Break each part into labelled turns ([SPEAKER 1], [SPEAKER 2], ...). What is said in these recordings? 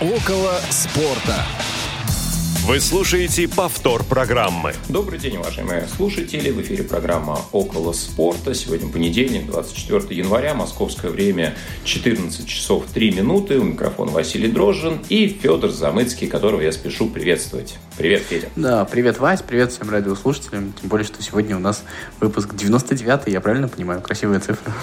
[SPEAKER 1] Около спорта. Вы слушаете повтор программы.
[SPEAKER 2] Добрый день, уважаемые слушатели. В эфире программа «Около спорта». Сегодня понедельник, 24 января, московское время, 14 часов 3 минуты. У микрофона Василий Дрожжин и Федор Замыцкий, которого я спешу приветствовать. Привет, Федя.
[SPEAKER 3] Да, привет, Вась, привет всем радиослушателям. Тем более, что сегодня у нас выпуск 99 я правильно понимаю? Красивая цифра.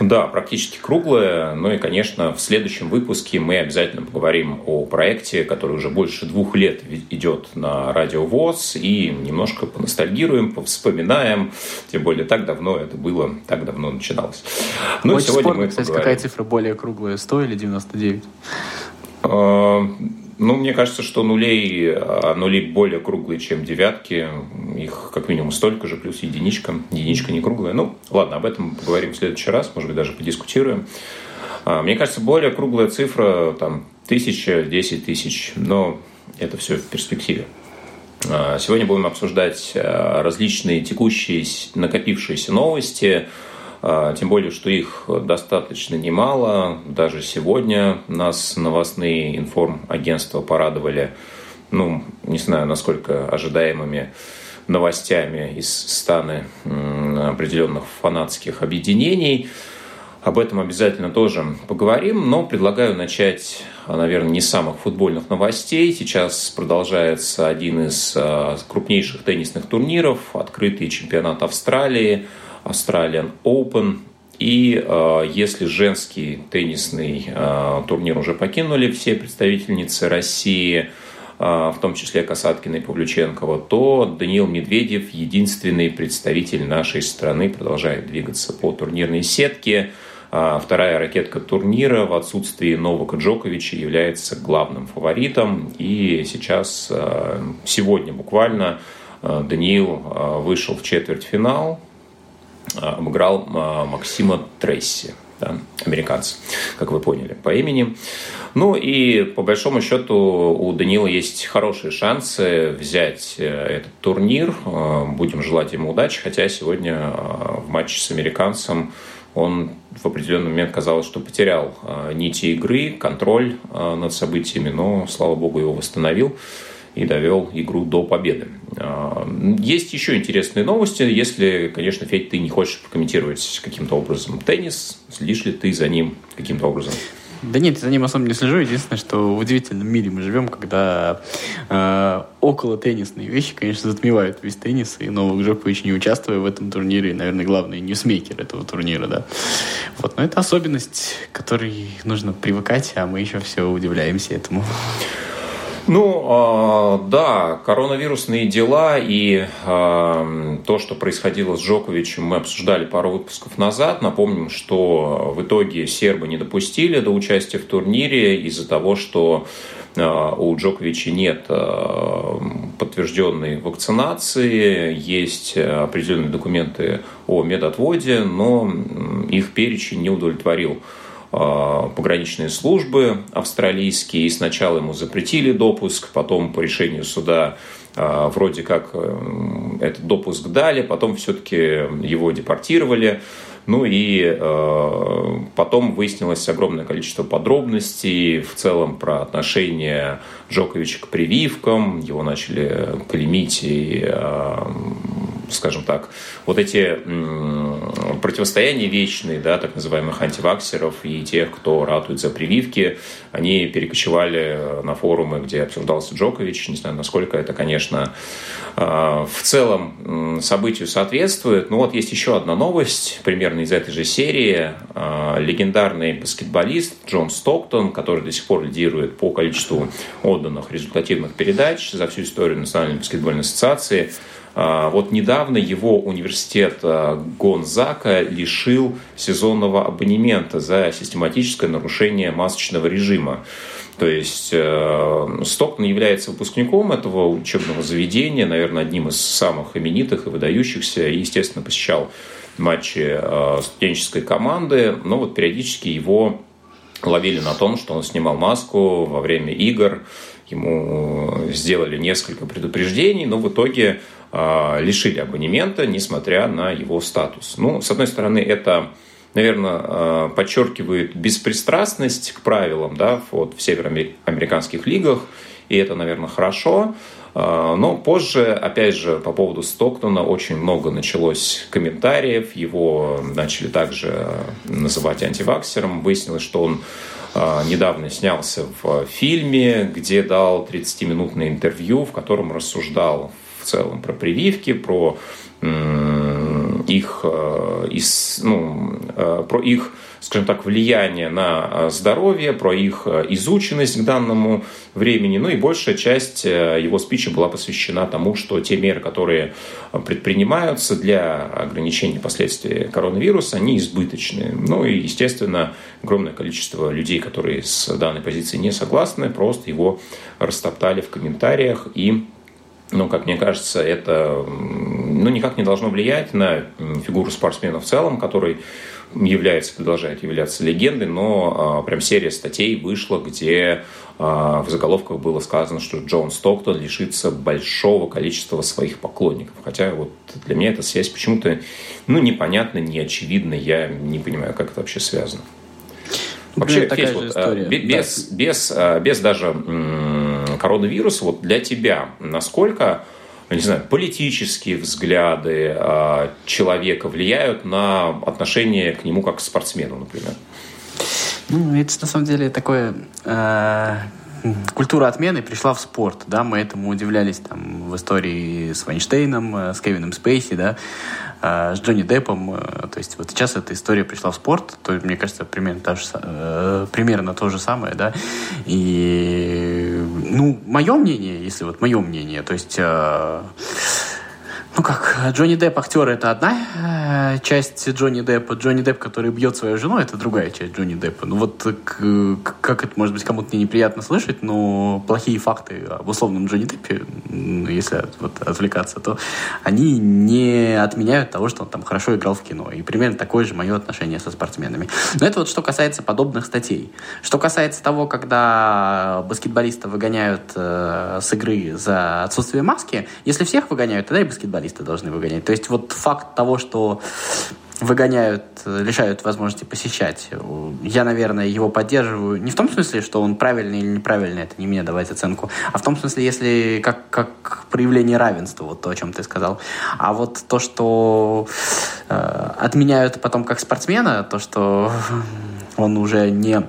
[SPEAKER 2] Да, практически круглая. Ну и, конечно, в следующем выпуске мы обязательно поговорим о проекте, который уже больше двух лет идет на Радио ВОЗ, и немножко поностальгируем, повспоминаем. Тем более так давно это было, так давно начиналось.
[SPEAKER 3] Ну, Очень сегодня спорно, мы кстати, поговорим. какая цифра более круглая, 100 или 99?
[SPEAKER 2] Ну, мне кажется, что нулей, а нули более круглые, чем девятки. Их как минимум столько же, плюс единичка. Единичка не круглая. Ну, ладно, об этом поговорим в следующий раз, может быть, даже подискутируем. А, мне кажется, более круглая цифра, там, тысяча, десять тысяч, но это все в перспективе. А, сегодня будем обсуждать различные текущие накопившиеся новости – тем более, что их достаточно немало. Даже сегодня нас новостные информагентства порадовали, ну, не знаю, насколько ожидаемыми новостями из станы определенных фанатских объединений. Об этом обязательно тоже поговорим, но предлагаю начать, наверное, не с самых футбольных новостей. Сейчас продолжается один из а, крупнейших теннисных турниров, открытый чемпионат Австралии – Australian Open. И э, если женский теннисный э, турнир уже покинули все представительницы России, э, в том числе Касаткина и Павлюченкова, то Даниил Медведев, единственный представитель нашей страны, продолжает двигаться по турнирной сетке. Э, вторая ракетка турнира в отсутствии Новака Джоковича является главным фаворитом. И сейчас, э, сегодня буквально, э, Даниил вышел в четвертьфинал обыграл а, Максима Трейси, да, американца, как вы поняли по имени. Ну и по большому счету у Данила есть хорошие шансы взять э, этот турнир. Будем желать ему удачи, хотя сегодня в матче с американцем он в определенный момент казалось, что потерял нити игры, контроль над событиями, но, слава богу, его восстановил и довел игру до победы. А, есть еще интересные новости. Если, конечно, Федь, ты не хочешь прокомментировать каким-то образом теннис, следишь ли ты за ним каким-то образом?
[SPEAKER 3] Да нет, за ним особо не слежу. Единственное, что в удивительном мире мы живем, когда э, около теннисные вещи, конечно, затмевают весь теннис, и Новак Джокович, не участвуя в этом турнире, наверное, главный ньюсмейкер этого турнира, да. Вот, но это особенность, к которой нужно привыкать, а мы еще все удивляемся этому.
[SPEAKER 2] Ну, а, да, коронавирусные дела и а, то, что происходило с Джоковичем, мы обсуждали пару выпусков назад. Напомним, что в итоге сербы не допустили до участия в турнире из-за того, что а, у Джоковича нет подтвержденной вакцинации, есть определенные документы о медотводе, но их перечень не удовлетворил пограничные службы австралийские. И сначала ему запретили допуск, потом по решению суда а, вроде как э, этот допуск дали, потом все-таки его депортировали. Ну и э, потом выяснилось огромное количество подробностей в целом про отношение Джоковича к прививкам. Его начали клеймить и э, скажем так, вот эти противостояния вечные, да, так называемых антиваксеров и тех, кто ратует за прививки, они перекочевали на форумы, где обсуждался Джокович. Не знаю, насколько это, конечно, а, в целом событию соответствует. Но вот есть еще одна новость, примерно из этой же серии. А, легендарный баскетболист Джон Стоктон, который до сих пор лидирует по количеству отданных результативных передач за всю историю Национальной баскетбольной ассоциации, вот недавно его университет а, Гонзака лишил сезонного абонемента за систематическое нарушение масочного режима. То есть э, Стоктон является выпускником этого учебного заведения, наверное, одним из самых именитых и выдающихся, и, естественно, посещал матчи э, студенческой команды, но вот периодически его ловили на том, что он снимал маску во время игр, ему сделали несколько предупреждений, но в итоге а, лишили абонемента, несмотря на его статус. Ну, с одной стороны, это наверное, подчеркивает беспристрастность к правилам да, вот в североамериканских лигах, и это, наверное, хорошо. Но позже, опять же, по поводу Стоктона очень много началось комментариев. Его начали также называть антиваксером. Выяснилось, что он а, недавно снялся в фильме, где дал 30-минутное интервью, в котором рассуждал целом про прививки, про их, э, ну, э, про их скажем так, влияние на э, здоровье, про их изученность к данному времени. Ну и большая часть его спича была посвящена тому, что те меры, которые предпринимаются для ограничения последствий коронавируса, они избыточны. Ну и, естественно, огромное количество людей, которые с данной позицией не согласны, просто его растоптали в комментариях и ну, как мне кажется, это ну, никак не должно влиять на фигуру спортсмена в целом, который является, продолжает являться легендой, но а, прям серия статей вышла, где а, в заголовках было сказано, что Джон Стоктон лишится большого количества своих поклонников. Хотя вот для меня эта связь почему-то ну, непонятна, не очевидна, я не понимаю, как это вообще связано.
[SPEAKER 3] Ну, вообще, такая вот, а, история.
[SPEAKER 2] без, да. без, без даже коронавируса, вот для тебя, насколько не знаю, политические взгляды а, человека влияют на отношение к нему как к спортсмену, например?
[SPEAKER 3] Ну, это на самом деле такое... Э, культура отмены пришла в спорт, да, мы этому удивлялись там в истории с Вайнштейном, э, с Кевином Спейси, да, э, с Джонни Деппом, то есть вот сейчас эта история пришла в спорт, то мне кажется примерно, та же, примерно то же самое, да, и ну мое мнение, если вот мое мнение, то есть ну как, Джонни Депп актер это одна э, часть Джонни Деппа. Джонни Депп, который бьет свою жену, это другая часть Джонни Деппа. Ну вот как это может быть кому-то неприятно слышать, но плохие факты об условном Джонни Деппе, если вот отвлекаться, то они не отменяют того, что он там хорошо играл в кино. И примерно такое же мое отношение со спортсменами. Но это вот что касается подобных статей. Что касается того, когда баскетболиста выгоняют э, с игры за отсутствие маски, если всех выгоняют, тогда и баскетболисты футболисты должны выгонять. То есть вот факт того, что выгоняют, лишают возможности посещать. Я, наверное, его поддерживаю. Не в том смысле, что он правильный или неправильный, это не мне давать оценку, а в том смысле, если как, как проявление равенства, вот то, о чем ты сказал. А вот то, что э, отменяют потом как спортсмена, то, что он уже не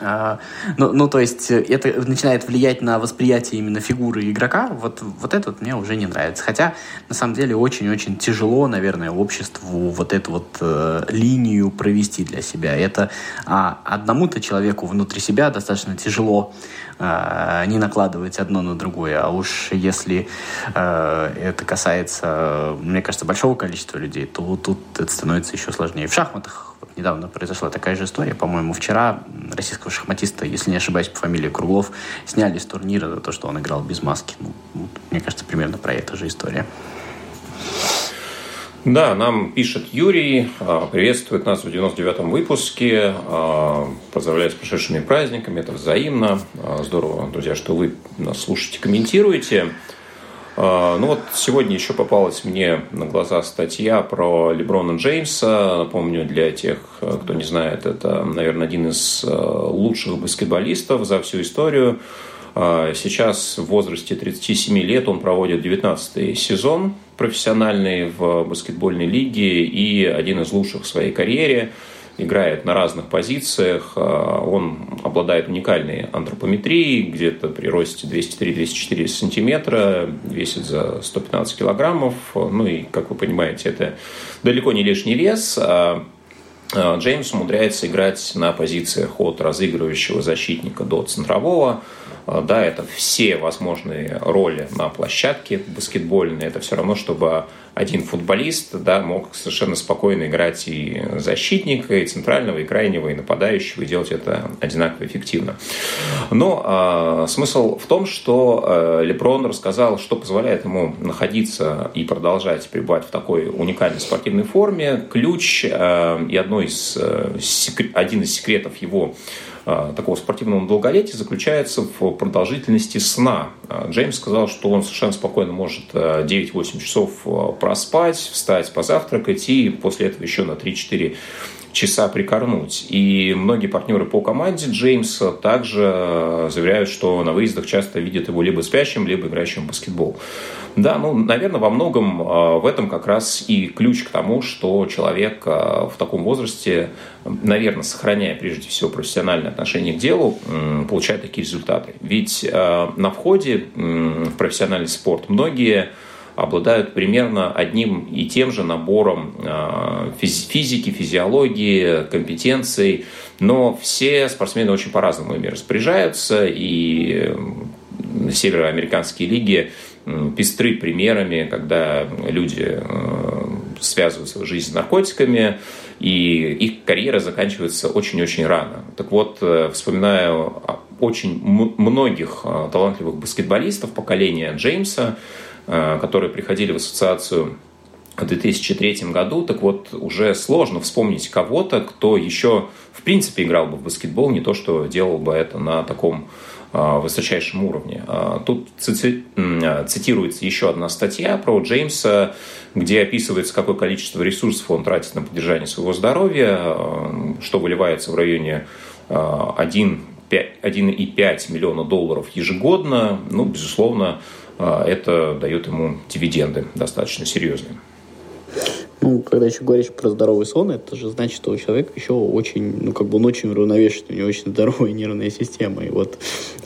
[SPEAKER 3] а, ну, ну, то есть э, это начинает влиять на восприятие именно фигуры игрока. Вот, вот это вот мне уже не нравится. Хотя, на самом деле, очень-очень тяжело, наверное, обществу вот эту вот э, линию провести для себя. Это а, одному-то человеку внутри себя достаточно тяжело э, не накладывать одно на другое. А уж если э, это касается, мне кажется, большого количества людей, то тут это становится еще сложнее. В шахматах недавно произошла такая же история. По-моему, вчера российского шахматиста, если не ошибаюсь, по фамилии Круглов, сняли с турнира за то, что он играл без маски. Ну, мне кажется, примерно про эту же история.
[SPEAKER 2] Да, нам пишет Юрий, а, приветствует нас в 99-м выпуске, а, поздравляет с прошедшими праздниками, это взаимно. А, здорово, друзья, что вы нас слушаете, комментируете. А, ну вот сегодня еще попалась мне на глаза статья про Леброна Джеймса. Напомню, для тех, кто не знает, это, наверное, один из э, лучших баскетболистов за всю историю. А, сейчас в возрасте 37 лет он проводит 19-й сезон профессиональный в баскетбольной лиге и один из лучших в своей карьере – играет на разных позициях. А, он обладает уникальной антропометрией, где-то при росте 203-204 сантиметра, весит за 115 килограммов. Ну и, как вы понимаете, это далеко не лишний вес. А, а, Джеймс умудряется играть на позициях от разыгрывающего защитника до центрового. Да, это все возможные роли на площадке баскетбольной. Это все равно, чтобы один футболист да, мог совершенно спокойно играть и защитника, и центрального, и крайнего, и нападающего, и делать это одинаково эффективно. Но э, смысл в том, что э, Леброн рассказал, что позволяет ему находиться и продолжать пребывать в такой уникальной спортивной форме. Ключ э, и одно из, э, секрет, один из секретов его такого спортивного долголетия заключается в продолжительности сна. Э, Джеймс сказал, что он совершенно спокойно может 9-8 э, часов проспать, встать, позавтракать и после этого еще на 3-4 часа прикорнуть. И многие партнеры по команде Джеймса также заверяют, что на выездах часто видят его либо спящим, либо играющим в баскетбол. Да, ну, наверное, во многом а, в этом как раз и ключ к тому, что человек а, в таком возрасте, наверное, сохраняя прежде всего профессиональное отношение к делу, получает такие результаты. Ведь на входе в профессиональный спорт многие обладают примерно одним и тем же набором физики, физиологии, компетенций, но все спортсмены очень по-разному ими распоряжаются, и североамериканские лиги пестры примерами, когда люди э, связывают свою жизнь с наркотиками, и их карьера заканчивается очень-очень рано. Так вот, э, вспоминаю очень многих э, талантливых баскетболистов поколения Джеймса, которые приходили в ассоциацию в 2003 году, так вот, уже сложно вспомнить кого-то, кто еще, в принципе, играл бы в баскетбол, не то, что делал бы это на таком а, высочайшем уровне. А, тут цитируется еще одна статья про Джеймса, где описывается, какое количество ресурсов он тратит на поддержание своего здоровья, что выливается в районе 1,5 миллиона долларов ежегодно. Ну, безусловно, это дает ему дивиденды достаточно серьезные.
[SPEAKER 3] Ну, когда еще говоришь про здоровый сон, это же значит, что у человека еще очень, ну, как бы он очень уравновешен, у него очень здоровая нервная система. И вот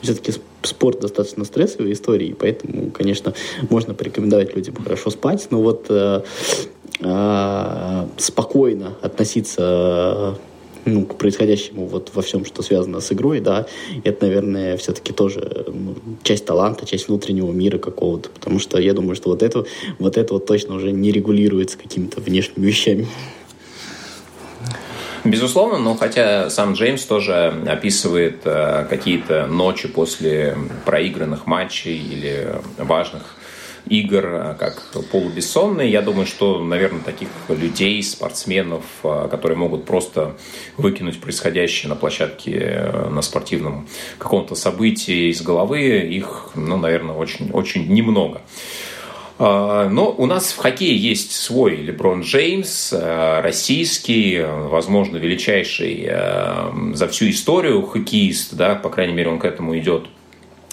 [SPEAKER 3] все-таки спорт достаточно стрессовой истории, поэтому, конечно, можно порекомендовать людям хорошо спать, но вот э, э, спокойно относиться ну, к происходящему вот во всем, что связано с игрой, да, это, наверное, все-таки тоже часть таланта, часть внутреннего мира какого-то, потому что я думаю, что вот это вот, это вот точно уже не регулируется какими-то внешними вещами.
[SPEAKER 2] Безусловно, но хотя сам Джеймс тоже описывает э, какие-то ночи после проигранных матчей или важных игр э, как полубессонные. Я думаю, что, наверное, таких людей, спортсменов, э, которые могут просто выкинуть происходящее на площадке э, на спортивном каком-то событии из головы, их, ну, наверное, очень, очень немного. Но у нас в хоккее есть свой Леброн Джеймс, российский, возможно, величайший за всю историю хоккеист, да, по крайней мере, он к этому идет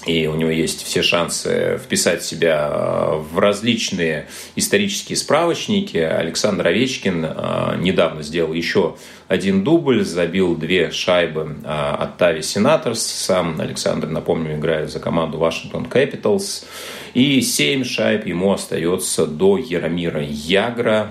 [SPEAKER 2] и у него есть все шансы вписать себя э, в различные исторические справочники. Александр Овечкин э, недавно сделал еще один дубль, забил две шайбы э, от Тави Сенаторс. Сам Александр, напомню, играет за команду Вашингтон Capitals. И семь шайб ему остается до Яромира Ягра.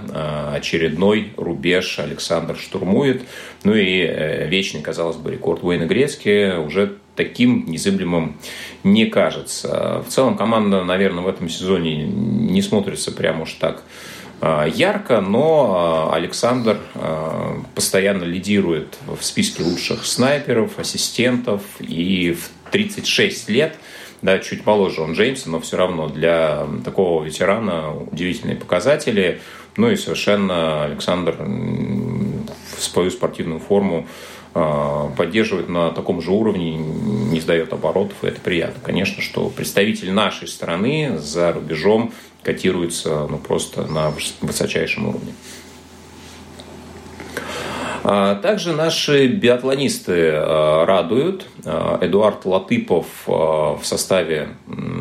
[SPEAKER 2] Очередной рубеж Александр штурмует. Ну и вечный, казалось бы, рекорд Уэйна Грецки уже таким незыблемым не кажется. В целом команда, наверное, в этом сезоне не смотрится прямо уж так а, ярко, но а, Александр а, постоянно лидирует в списке лучших снайперов, ассистентов, и в 36 лет, да, чуть моложе он Джеймса, но все равно для такого ветерана удивительные показатели. Ну и совершенно Александр в свою спортивную форму поддерживает на таком же уровне, не сдает оборотов, и это приятно. Конечно, что представитель нашей страны за рубежом котируется ну, просто на высочайшем уровне. А, также наши биатлонисты а, радуют. Эдуард Латыпов в составе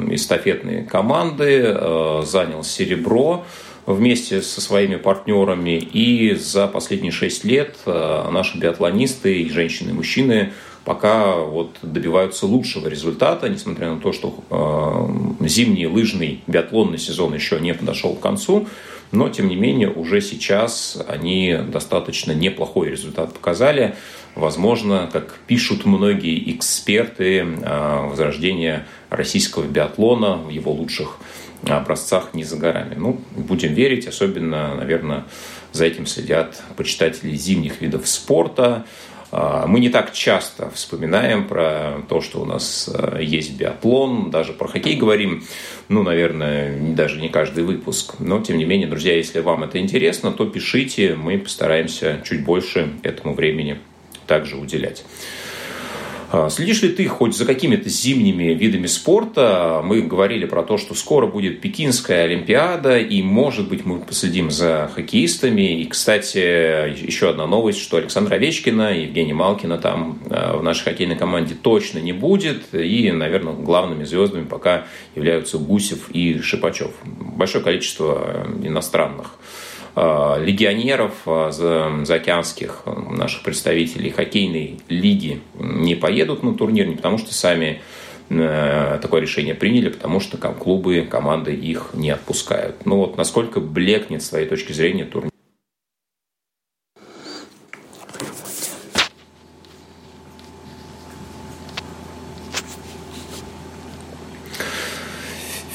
[SPEAKER 2] эстафетной команды занял серебро вместе со своими партнерами. И за последние шесть лет э, наши биатлонисты, и женщины, и мужчины, пока вот добиваются лучшего результата, несмотря на то, что э, зимний лыжный биатлонный сезон еще не подошел к концу. Но, тем не менее, уже сейчас они достаточно неплохой результат показали. Возможно, как пишут многие эксперты, э, возрождение российского биатлона в его лучших образцах не за горами. Ну, будем верить, особенно, наверное, за этим следят почитатели зимних видов спорта. А, мы не так часто вспоминаем про то, что у нас а, есть биатлон, даже про хоккей говорим, ну, наверное, даже не каждый выпуск. Но, тем не менее, друзья, если вам это интересно, то пишите, мы постараемся чуть больше этому времени также уделять. А, следишь ли ты хоть за какими-то зимними видами спорта? Мы говорили про то, что скоро будет Пекинская Олимпиада, и, может быть, мы последим за хоккеистами. И, кстати, еще одна новость, что Александра Овечкина и Евгения Малкина там а, в нашей хоккейной команде точно не будет. И, наверное, главными звездами пока являются Гусев и Шипачев. Большое количество иностранных легионеров э, заокеанских э, наших представителей хоккейной лиги не поедут на турнир, не потому что сами такое решение приняли, потому что клубы, команды их не отпускают. Ну вот насколько блекнет с твоей точки зрения турнир?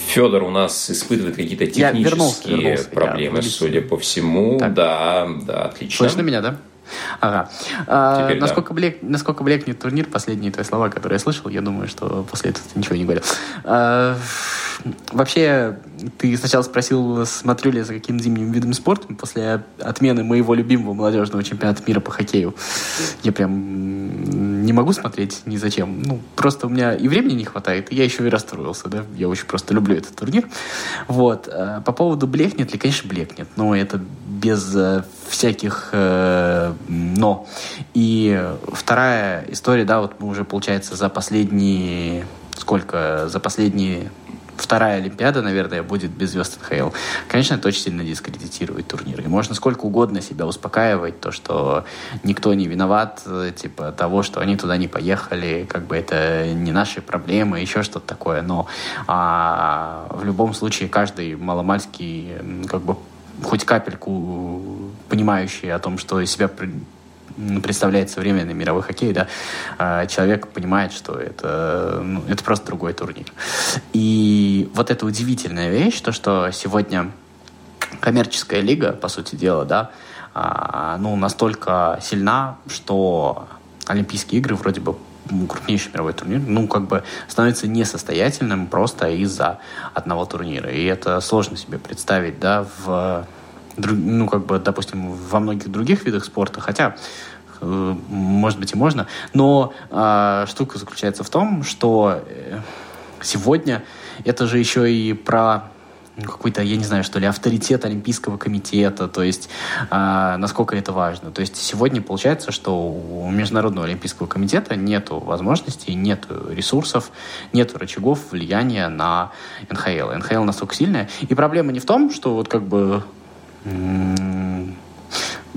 [SPEAKER 2] Федор у нас испытывает какие-то технические вернулся, вернулся, проблемы, судя по всему. Так. Да, да, отлично.
[SPEAKER 3] Слышно меня, да? Ага. А, насколько, да. блек, насколько блекнет турнир, последние твои слова, которые я слышал, я думаю, что после этого ты ничего не говорил. А, вообще, ты сначала спросил, смотрю ли я за каким зимним видом спорта после отмены моего любимого молодежного чемпионата мира по хоккею. Я прям не могу смотреть ни зачем. Ну, просто у меня и времени не хватает, и я еще и расстроился, да. Я очень просто люблю этот турнир. Вот. А по поводу блекнет ли, конечно, блекнет, но это без э, всяких э, но. И вторая история, да, вот мы уже, получается, за последние сколько, за последние вторая Олимпиада, наверное, будет без звезд НХЛ. Конечно, это очень сильно дискредитирует турнир. И можно сколько угодно себя успокаивать, то, что никто не виноват, типа того, что они туда не поехали, как бы это не наши проблемы, еще что-то такое. Но а, в любом случае каждый маломальский как бы хоть капельку понимающий о том, что из себя представляет современный мировой хоккей, да, а, человек понимает, что это, ну, это просто другой турнир. И вот эта удивительная вещь, то, что сегодня коммерческая лига, по сути дела, да, а, ну, настолько сильна, что Олимпийские игры вроде бы крупнейший мировой турнир, ну, как бы становится несостоятельным просто из-за одного турнира. И это сложно себе представить, да, в ну, как бы, допустим, во многих других видах спорта, хотя э, может быть и можно, но э, штука заключается в том, что э, сегодня это же еще и про какой-то, я не знаю, что ли, авторитет Олимпийского комитета, то есть э, насколько это важно. То есть сегодня получается, что у Международного Олимпийского комитета нет возможностей, нет ресурсов, нет рычагов влияния на НХЛ. НХЛ настолько сильная. И проблема не в том, что вот как бы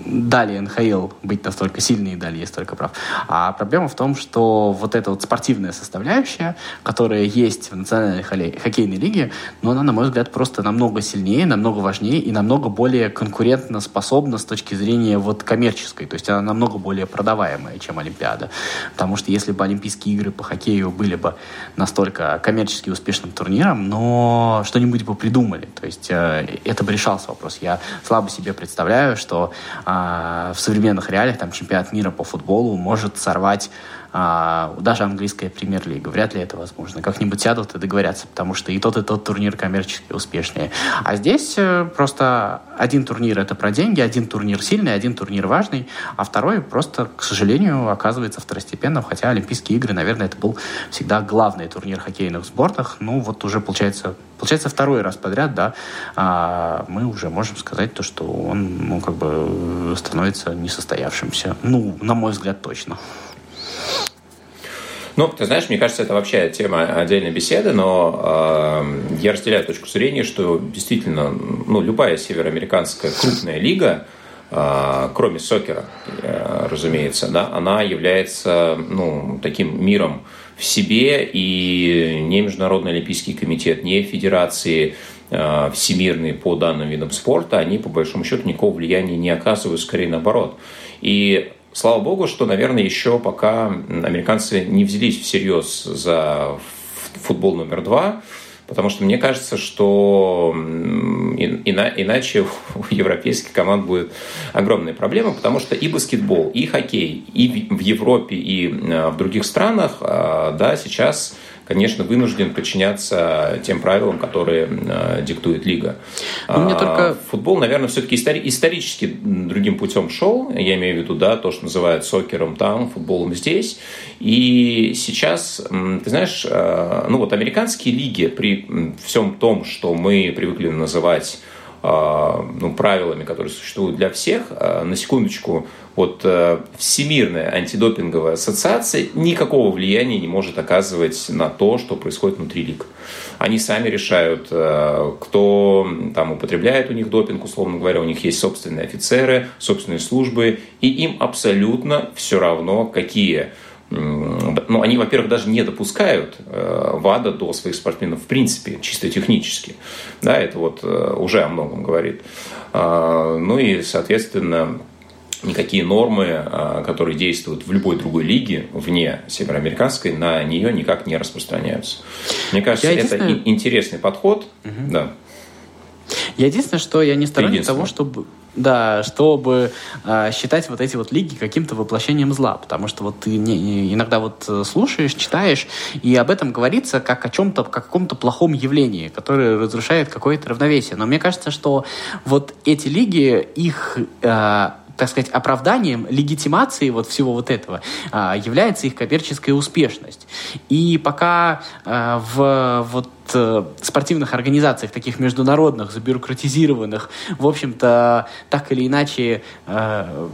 [SPEAKER 3] дали НХЛ быть настолько сильной и дали ей столько прав. А проблема в том, что вот эта вот спортивная составляющая, которая есть в национальной хоккейной лиге, но она, на мой взгляд, просто намного сильнее, намного важнее и намного более конкурентно способна с точки зрения вот коммерческой. То есть она намного более продаваемая, чем Олимпиада. Потому что если бы Олимпийские игры по хоккею были бы настолько коммерчески успешным турниром, но что-нибудь бы придумали. То есть э, это бы решался вопрос. Я слабо себе представляю, что а, в современных реалиях там чемпионат мира по футболу может сорвать а, даже английская премьер-лига. Вряд ли это возможно. Как-нибудь сядут и договорятся, потому что и тот, и тот турнир коммерчески успешнее. А здесь э, просто один турнир это про деньги, один турнир сильный, один турнир важный, а второй просто, к сожалению, оказывается второстепенным, хотя Олимпийские игры, наверное, это был всегда главный турнир хоккейных сборах. Ну, вот уже получается, получается второй раз подряд, да, а мы уже можем сказать то, что он, ну, как бы становится несостоявшимся. Ну, на мой взгляд, точно.
[SPEAKER 2] Ну, ты знаешь, мне кажется, это вообще тема отдельной беседы, но э, я разделяю точку зрения, что действительно, ну, любая североамериканская крупная лига, э, кроме сокера, э, разумеется, да, она является, ну, таким миром в себе, и не Международный Олимпийский комитет, не федерации э, всемирные по данным видам спорта, они, по большому счету, никакого влияния не оказывают, скорее наоборот. И Слава богу, что, наверное, еще пока американцы не взялись всерьез за футбол номер два, потому что мне кажется, что иначе у европейских команд будет огромная проблема, потому что и баскетбол, и хоккей, и в Европе, и э, в других странах, э, да, сейчас конечно, вынужден подчиняться тем правилам, которые диктует лига. Ну, мне только... Футбол, наверное, все-таки истори- исторически другим путем шел. Я имею в виду, да, то, что называют сокером там, футболом здесь. И сейчас, ты знаешь, ну вот американские лиги при всем том, что мы привыкли называть а, ну, правилами, которые существуют для всех. А, на секундочку, вот э, Всемирная антидопинговая ассоциация никакого влияния не может оказывать на то, что происходит внутри лиг. Они сами решают, э, кто там употребляет у них допинг, условно говоря, у них есть собственные офицеры, собственные службы, и им абсолютно все равно, какие ну, они, во-первых, даже не допускают э, ВАДА до своих спортсменов в принципе, чисто технически. Да, это вот э, уже о многом говорит. А, ну и, соответственно, никакие нормы, а, которые действуют в любой другой лиге, вне североамериканской, на нее никак не распространяются. Мне кажется, я это единственное... интересный подход. Угу. Да.
[SPEAKER 3] Я единственное, что я не сторонник того, чтобы да, чтобы э, считать вот эти вот лиги каким-то воплощением зла, потому что вот ты не, не, иногда вот э, слушаешь, читаешь, и об этом говорится как о чем-то, как о каком-то плохом явлении, которое разрушает какое-то равновесие. Но мне кажется, что вот эти лиги, их э, так сказать, оправданием, легитимацией вот всего вот этого а, является их коммерческая успешность. И пока а, в вот Э, спортивных организациях, таких международных, забюрократизированных, в общем-то, так или иначе, э,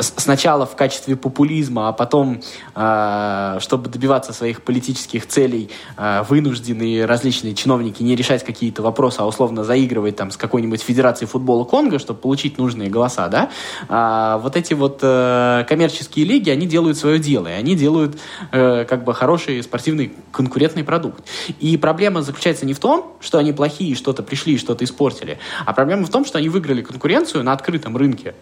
[SPEAKER 3] сначала в качестве популизма, а потом, э, чтобы добиваться своих политических целей, вынуждены различные чиновники не решать какие-то вопросы, а условно заигрывать там с какой-нибудь федерацией футбола Конго, чтобы получить нужные голоса, да, а вот эти вот коммерческие лиги, они делают свое дело, и они делают как бы хороший спортивный конкурентный продукт. И проблема заключается заключается не в том, что они плохие, что-то пришли, что-то испортили, а проблема в том, что они выиграли конкуренцию на открытом рынке.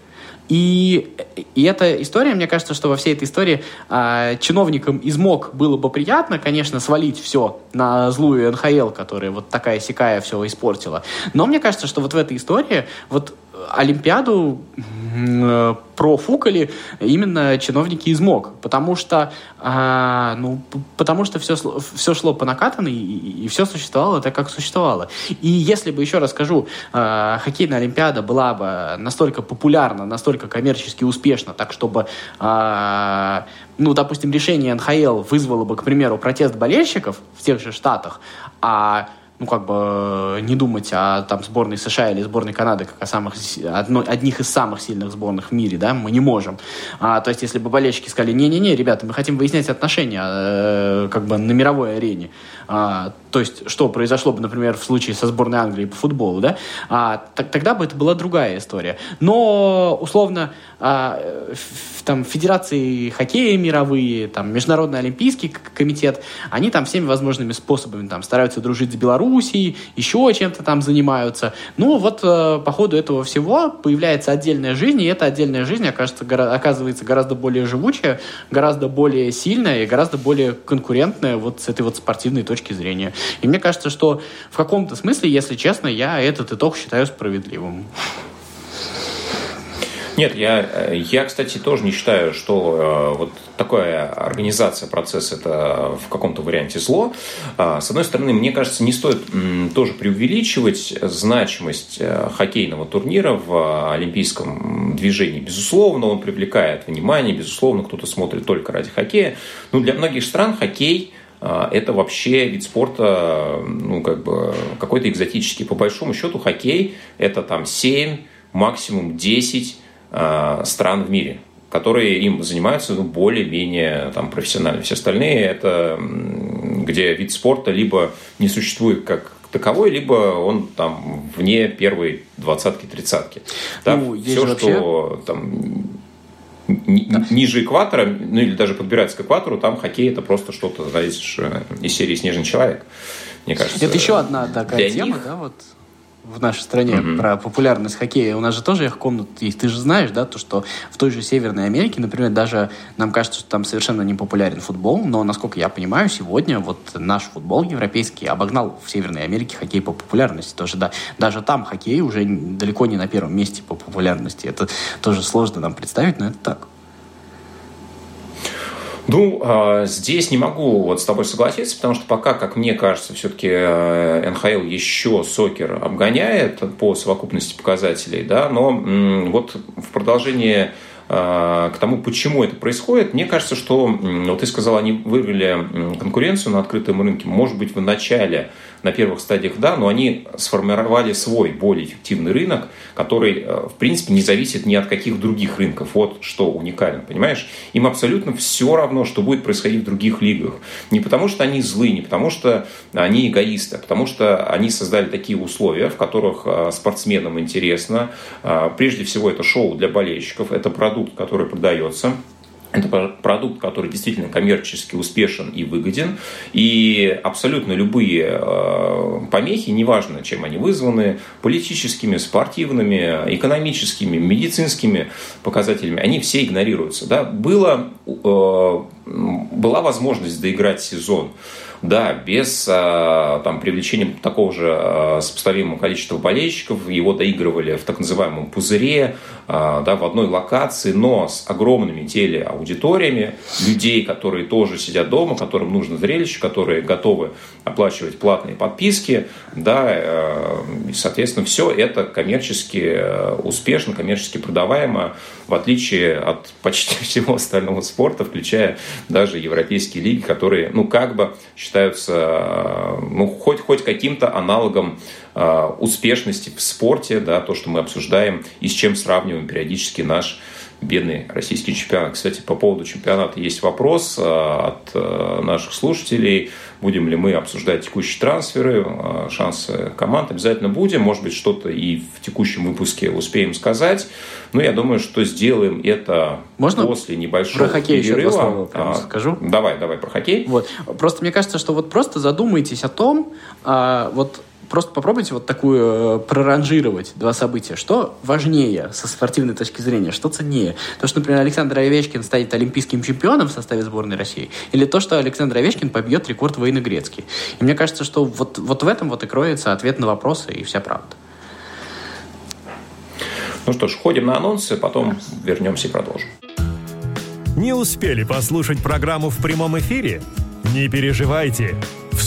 [SPEAKER 3] И, и эта история, мне кажется, что во всей этой истории э, чиновникам из МОК было бы приятно, конечно, свалить все на злую НХЛ, которая вот такая сякая все испортила. Но мне кажется, что вот в этой истории вот Олимпиаду э, профукали именно чиновники из МОК, потому что, э, ну, потому что все, все шло по накатанной, и, и все существовало так, как существовало. И если бы, еще раз скажу, э, хоккейная Олимпиада была бы настолько популярна, настолько коммерчески успешна, так чтобы э, ну, допустим, решение НХЛ вызвало бы, к примеру, протест болельщиков в тех же штатах, а ну, как бы не думать о там, сборной США или сборной Канады как о самых, одно, одних из самых сильных сборных в мире, да, мы не можем. А, то есть, если бы болельщики сказали, не-не-не, ребята, мы хотим выяснять отношения э, как бы на мировой арене, а, то есть, что произошло бы, например, в случае со сборной Англии по футболу, да, а, тогда бы это была другая история. Но, условно, а, в, там, федерации хоккея мировые, там, Международный олимпийский комитет, они там всеми возможными способами там стараются дружить с Белоруссией, еще чем-то там занимаются. Ну, вот э, по ходу этого всего появляется отдельная жизнь, и эта отдельная жизнь окажется, оказывается гораздо более живучая, гораздо более сильная и гораздо более конкурентная вот с этой вот спортивной точки точки зрения. И мне кажется, что в каком-то смысле, если честно, я этот итог считаю справедливым.
[SPEAKER 2] Нет, я, я, кстати, тоже не считаю, что э, вот такая организация процесса это в каком-то варианте зло. А, с одной стороны, мне кажется, не стоит тоже преувеличивать значимость э, хоккейного турнира в олимпийском движении. Безусловно, он привлекает внимание, безусловно, кто-то смотрит только ради хоккея. Но для многих стран хоккей это вообще вид спорта, ну, как бы, какой-то экзотический. По большому счету, хоккей – это там 7, максимум 10 э, стран в мире, которые им занимаются ну, более-менее там, профессионально. Все остальные – это где вид спорта либо не существует как таковой, либо он там вне первой двадцатки-тридцатки. Да, ну, все, что вообще... там да. ниже экватора, ну или даже подбирается к экватору, там хоккей это просто что-то, знаешь, из серии «Снежный человек». Мне кажется,
[SPEAKER 3] это еще одна такая тема, них... да, вот в нашей стране mm-hmm. про популярность хоккея. У нас же тоже их комнат есть. Ты же знаешь, да, то, что в той же Северной Америке, например, даже нам кажется, что там совершенно не популярен футбол, но, насколько я понимаю, сегодня вот наш футбол европейский обогнал в Северной Америке хоккей по популярности. Тоже, да, даже там хоккей уже далеко не на первом месте по популярности. Это тоже сложно нам представить, но это так.
[SPEAKER 2] Ну, а, здесь не могу вот с тобой согласиться, потому что пока, как мне кажется, все-таки э, НХЛ еще сокер обгоняет по совокупности показателей, да, но вот в продолжении а, к тому, почему это происходит, мне кажется, что, вот ты сказал, они выиграли конкуренцию на открытом рынке, может быть, в начале на первых стадиях да, но они сформировали свой более эффективный рынок, который, э, в принципе, не зависит ни от каких других рынков. Вот что уникально, понимаешь? Им абсолютно все равно, что будет происходить в других лигах. Не потому, что они злые, не потому, что они эгоисты, а потому что они создали такие условия, в которых э, спортсменам интересно. Э, прежде всего, это шоу для болельщиков, это продукт, который продается. Это продукт, который действительно коммерчески успешен и выгоден. И абсолютно любые э, помехи, неважно, чем они вызваны, политическими, спортивными, экономическими, медицинскими показателями, они все игнорируются. Да? Было, э, была возможность доиграть сезон да, без а, там, привлечения такого же а, сопоставимого количества болельщиков, его доигрывали в так называемом пузыре, а, да, в одной локации, но с огромными телеаудиториями, людей, которые тоже сидят дома, которым нужно зрелище, которые готовы оплачивать платные подписки, да, и, соответственно, все это коммерчески успешно, коммерчески продаваемо, в отличие от почти всего остального спорта, включая даже европейские лиги, которые, ну, как бы считаются, ну, хоть, хоть каким-то аналогом э, успешности в спорте, да, то, что мы обсуждаем и с чем сравниваем периодически наш бедный российский чемпионат. Кстати, по поводу чемпионата есть вопрос э, от э, наших слушателей. Будем ли мы обсуждать текущие трансферы, э, шансы команд? Обязательно будем. Может быть, что-то и в текущем выпуске успеем сказать. Но я думаю, что сделаем это Можно после небольшого
[SPEAKER 3] про хоккей перерыва. еще два слова а, скажу?
[SPEAKER 2] Давай, давай про хоккей.
[SPEAKER 3] Вот. Просто мне кажется, что вот просто задумайтесь о том, а, вот просто попробуйте вот такую э, проранжировать два события. Что важнее со спортивной точки зрения, что ценнее? То, что, например, Александр Овечкин станет олимпийским чемпионом в составе сборной России, или то, что Александр Овечкин побьет рекорд войны Грецкий. И мне кажется, что вот, вот в этом вот и кроется ответ на вопросы и вся правда.
[SPEAKER 2] Ну что ж, ходим на анонсы, потом вернемся и продолжим.
[SPEAKER 1] Не успели послушать программу в прямом эфире? Не переживайте.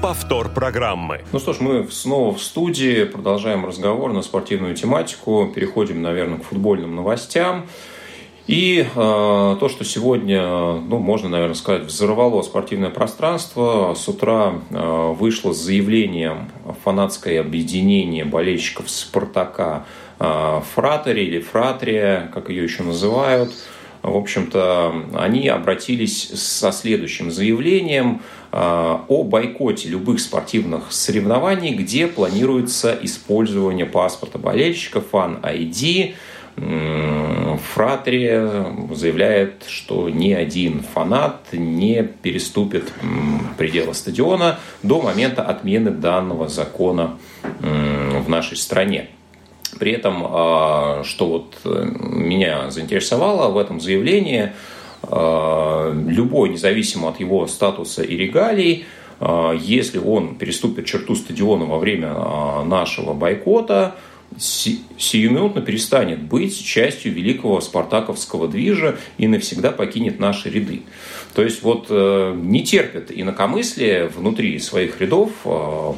[SPEAKER 1] повтор программы.
[SPEAKER 2] Ну что ж, мы снова в студии, продолжаем разговор на спортивную тематику, переходим, наверное, к футбольным новостям. И э, то, что сегодня, ну, можно, наверное, сказать, взорвало спортивное пространство, с утра э, вышло с заявлением фанатское объединение болельщиков «Спартака» э, «Фратери» или «Фратрия», как ее еще называют. В общем-то, они обратились со следующим заявлением – Э, о бойкоте любых спортивных соревнований, где планируется использование паспорта болельщика, фан-ID. Фратри заявляет, что ни один фанат не переступит пределы стадиона до момента отмены данного закона в нашей стране. При этом, а, что вот э, меня заинтересовало в этом заявлении – Э, любой, независимо от его статуса и регалий, э, если он переступит черту стадиона во время нашего бойкота, сиюминутно перестанет быть частью великого спартаковского движа и навсегда покинет наши ряды. То есть вот не терпят инакомыслие внутри своих рядов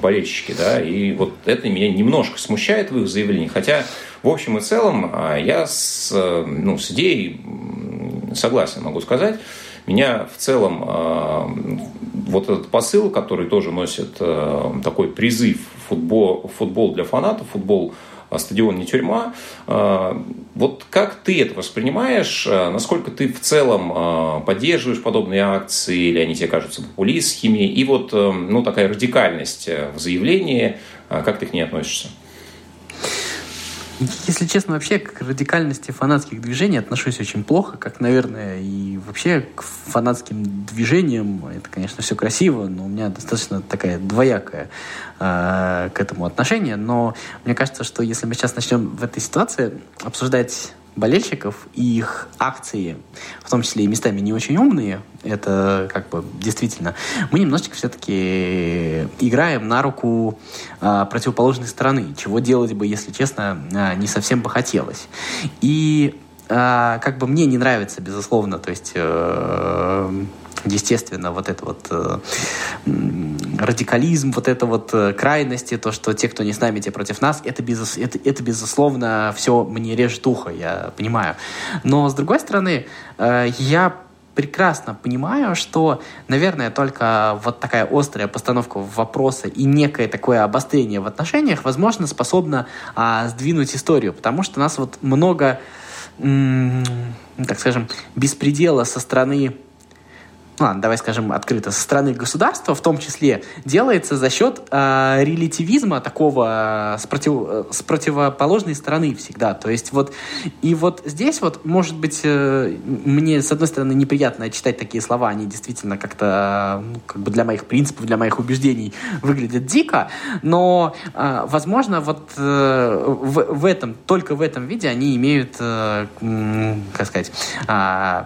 [SPEAKER 2] болельщики, да, и вот это меня немножко смущает в их заявлении, хотя в общем и целом я с, ну, с идеей согласен, могу сказать. Меня в целом а, вот этот посыл, который тоже носит а, такой призыв футбол, футбол для фанатов, футбол стадион не тюрьма. Вот как ты это воспринимаешь? Насколько ты в целом поддерживаешь подобные акции, или они тебе кажутся популистскими? И вот ну, такая радикальность в заявлении, как ты к ней относишься?
[SPEAKER 3] Если честно, вообще к радикальности фанатских движений отношусь очень плохо, как, наверное, и вообще к фанатским движениям. Это, конечно, все красиво, но у меня достаточно такая двоякая э, к этому отношение. Но мне кажется, что если мы сейчас начнем в этой ситуации обсуждать болельщиков и их акции, в том числе и местами не очень умные, это как бы действительно, мы немножечко все-таки играем на руку а, противоположной стороны, чего делать бы, если честно, а, не совсем бы хотелось. И а, как бы мне не нравится, безусловно, то есть э, естественно, вот это вот э, радикализм, вот это вот э, крайности, то, что те, кто не с нами, те против нас, это, безус, это, это безусловно все мне режет ухо, я понимаю. Но, с другой стороны, э, я прекрасно понимаю, что, наверное, только вот такая острая постановка вопроса и некое такое обострение в отношениях, возможно, способно а, сдвинуть историю, потому что нас вот много, так скажем, беспредела со стороны ладно, давай скажем открыто, со стороны государства в том числе делается за счет э, релятивизма такого с, против, э, с противоположной стороны всегда. То есть вот, и вот здесь вот, может быть, э, мне, с одной стороны, неприятно читать такие слова, они действительно как-то, ну, как бы для моих принципов, для моих убеждений выглядят дико, но, э, возможно, вот э, в, в этом, только в этом виде они имеют, э, как сказать, э,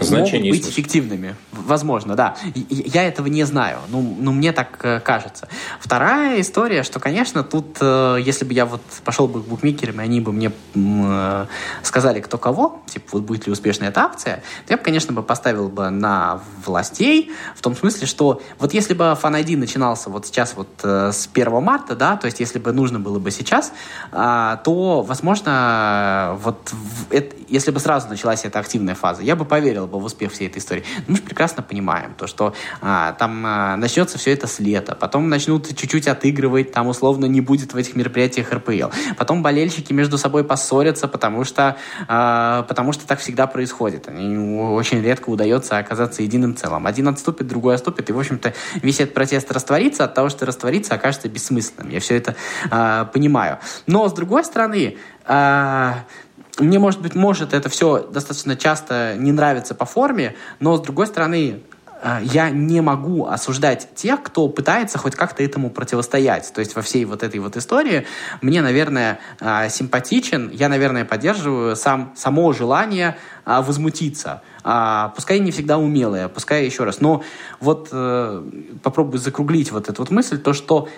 [SPEAKER 3] Значение могут быть эффективными. Возможно, да. Я этого не знаю, ну, ну мне так э, кажется. Вторая история, что, конечно, тут, э, если бы я вот пошел бы к букмекерам, и они бы мне э, сказали, кто кого, типа, вот будет ли успешная эта акция, то я бы, конечно, бы поставил бы на властей, в том смысле, что вот если бы фан начинался вот сейчас вот с 1 марта, да, то есть если бы нужно было бы сейчас, а, то, возможно, вот если бы сразу началась эта активная фаза, я бы поверил бы в успех всей этой истории. Но мы же прекрасно понимаем, то, что а, там а, начнется все это с лета, потом начнут чуть-чуть отыгрывать, там условно не будет в этих мероприятиях РПЛ. Потом болельщики между собой поссорятся, потому что, а, потому что так всегда происходит. Они, очень редко удается оказаться единым целым. Один отступит, другой отступит, и, в общем-то, весь этот протест растворится, от того, что растворится, окажется бессмысленным. Я все это а, понимаю. Но, с другой стороны, а, мне, может быть, может это все достаточно часто не нравится по форме, но, с другой стороны, э, я не могу осуждать тех, кто пытается хоть как-то этому противостоять. То есть во всей вот этой вот истории мне, наверное, э, симпатичен, я, наверное, поддерживаю сам, само желание э, возмутиться. Пускай не всегда умелое, пускай еще раз. Но вот попробую закруглить вот эту вот мысль, то, что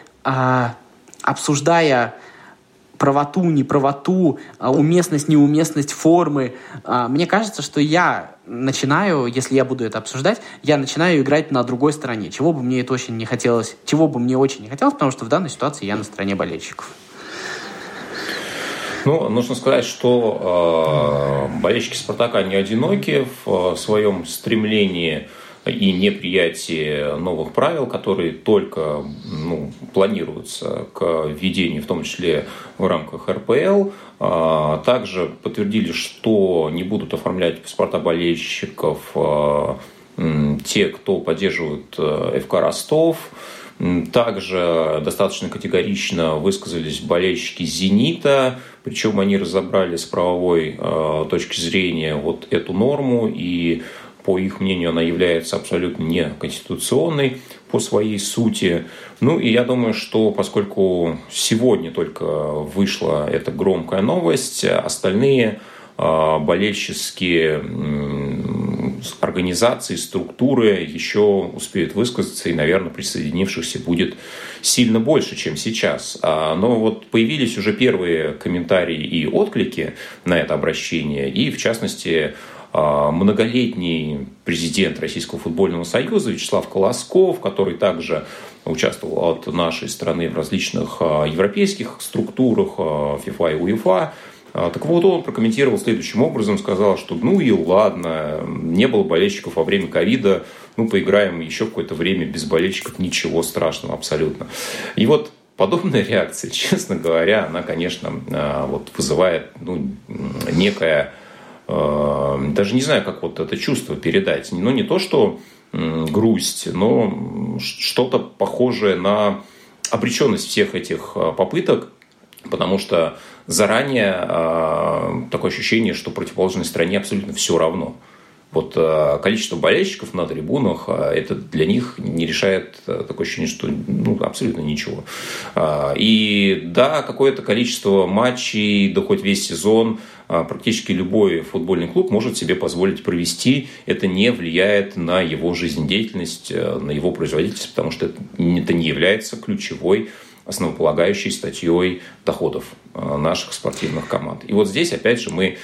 [SPEAKER 3] обсуждая правоту, неправоту, а, уместность, неуместность формы. А, мне кажется, что я начинаю, если я буду это обсуждать, я начинаю играть на другой стороне, чего бы мне это очень не хотелось, чего бы мне очень не хотелось, потому что в данной ситуации я на стороне болельщиков.
[SPEAKER 2] Ну, нужно сказать, что э, болельщики Спартака не одиноки в э, своем стремлении и неприятие новых правил, которые только ну, планируются к введению, в том числе в рамках РПЛ. А, также подтвердили, что не будут оформлять паспорта болельщиков а, те, кто поддерживает э, ФК Ростов. Также достаточно категорично высказались болельщики «Зенита», причем они разобрали с правовой э, точки зрения вот эту норму и по их мнению, она является абсолютно неконституционной по своей сути. Ну и я думаю, что поскольку сегодня только вышла эта громкая новость, остальные а, болельческие организации, структуры еще успеют высказаться, и, наверное, присоединившихся будет сильно больше, чем сейчас. А, но вот появились уже первые комментарии и отклики на это обращение, и, в частности, многолетний президент Российского футбольного союза Вячеслав Колосков, который также участвовал от нашей страны в различных а, европейских структурах FIFA и UEFA. А, так вот, он прокомментировал следующим образом, сказал, что ну и ладно, не было болельщиков во время ковида, ну поиграем еще какое-то время без болельщиков, ничего страшного абсолютно. И вот подобная реакция, честно говоря, она, конечно, вот вызывает ну, некое даже не знаю, как вот это чувство передать. Но не то, что грусть, но что-то похожее на обреченность всех этих э, попыток Потому что заранее э, такое ощущение, что противоположной стране абсолютно все равно. Вот э, количество болельщиков на трибунах, э, это для них не решает э, такое ощущение, что ну, абсолютно ничего. И да, какое-то количество матчей, да хоть весь сезон, практически любой футбольный клуб может себе позволить провести. Это не влияет на его жизнедеятельность, на его производительность, потому что это не является ключевой основополагающей статьей доходов наших спортивных команд. И вот здесь, опять же, мы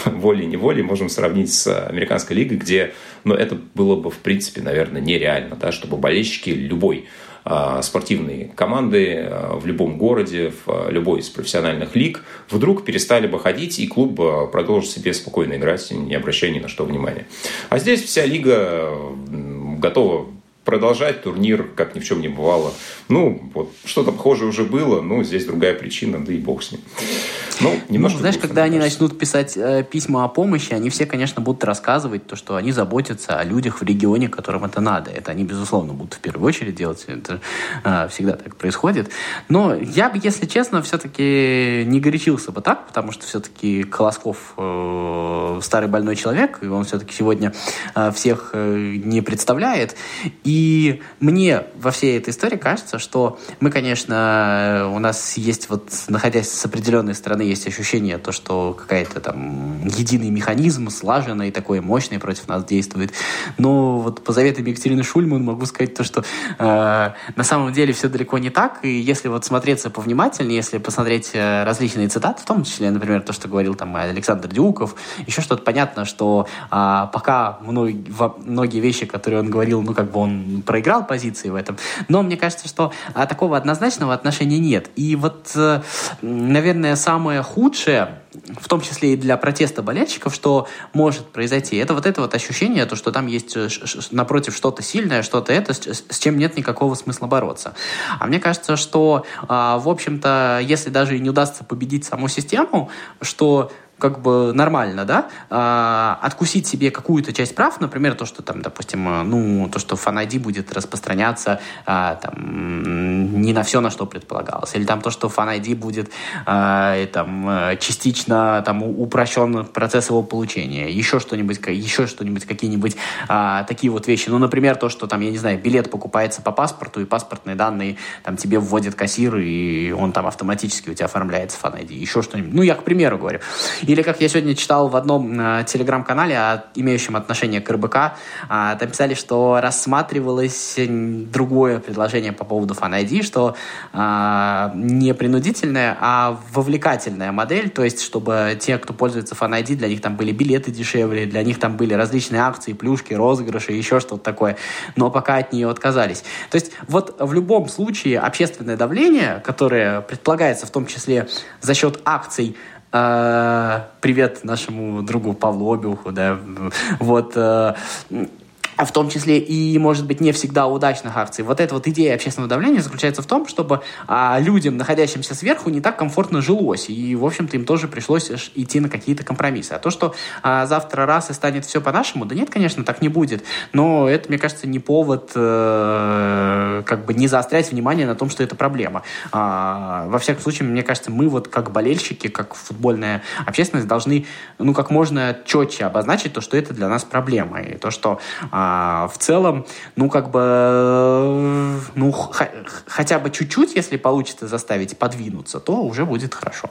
[SPEAKER 2] волей-неволей можем сравнить с американской лигой, где ну, это было бы, в принципе, наверное, нереально, да, чтобы болельщики любой э, спортивной команды э, в любом городе, в любой из профессиональных лиг вдруг перестали бы ходить, и клуб продолжит себе спокойно играть, не обращая ни на что внимания. А здесь вся лига готова продолжать турнир, как ни в чем не бывало. Ну, вот что-то похожее уже было, но здесь другая причина, да и бог с ним.
[SPEAKER 3] Ну, немножко ну, знаешь, грустно, когда они начнут писать э, письма о помощи, они все, конечно, будут рассказывать то, что они заботятся о людях в регионе, которым это надо. Это они, безусловно, будут в первую очередь делать. Это э, всегда так происходит. Но я бы, если честно, все-таки не горячился бы так, потому что все-таки Колосков э, старый больной человек, и он все-таки сегодня э, всех э, не представляет. И мне во всей этой истории кажется, что мы, конечно, у нас есть вот, находясь с определенной стороны есть ощущение, то, что какая-то там единый механизм, слаженный такой мощный против нас действует. Но вот по заветам Екатерины Шульман могу сказать то, что э, на самом деле все далеко не так. И если вот смотреться повнимательнее, если посмотреть э, различные цитаты, в том числе, например, то, что говорил там Александр Дюков, еще что-то понятно, что э, пока многие, многие вещи, которые он говорил, ну как бы он проиграл позиции в этом. Но мне кажется, что а, такого однозначного отношения нет. И вот, э, наверное, самое самое худшее, в том числе и для протеста болельщиков, что может произойти, это вот это вот ощущение, то, что там есть э, напротив что-то сильное, что-то это, с чем нет никакого смысла бороться. А мне кажется, что, а, в общем-то, если даже и не удастся победить саму систему, что как бы нормально, да, а, откусить себе какую-то часть прав, например, то, что там, допустим, э, ну, то, что Fan будет распространяться а, там, не на все, на что предполагалось, или там то, что Fan будет а, там, э, частично там, упрощен процесс его получения, еще что-нибудь, еще что-нибудь, какие-нибудь а, такие вот вещи. Ну, например, то, что там, я не знаю, билет покупается по паспорту, и паспортные данные там тебе вводит кассир, и он там автоматически у тебя оформляется Fan еще что-нибудь. Ну, я к примеру говорю. Или как я сегодня читал в одном э, телеграм-канале, имеющем отношение к РБК, э, там писали, что рассматривалось другое предложение по поводу Fan ID, что э, не принудительная, а вовлекательная модель, то есть чтобы те, кто пользуется Fan ID, для них там были билеты дешевле, для них там были различные акции, плюшки, розыгрыши, еще что-то такое, но пока от нее отказались. То есть вот в любом случае общественное давление, которое предполагается в том числе за счет акций а, привет нашему другу Павлу Обиуху, да, вот, а, в том числе и, может быть, не всегда удачных акций. Вот эта вот идея общественного давления заключается в том, чтобы а, людям, находящимся сверху, не так комфортно жилось. И, в общем-то, им тоже пришлось идти на какие-то компромиссы. А то, что а, завтра раз и станет все по-нашему, да нет, конечно, так не будет. Но это, мне кажется, не повод э, как бы не заострять внимание на том, что это проблема. А, во всяком случае, мне кажется, мы вот как болельщики, как футбольная общественность должны, ну, как можно четче обозначить то, что это для нас проблема. И то, что а, а в целом, ну, как бы, ну, хотя бы чуть-чуть, если получится заставить подвинуться, то уже будет хорошо.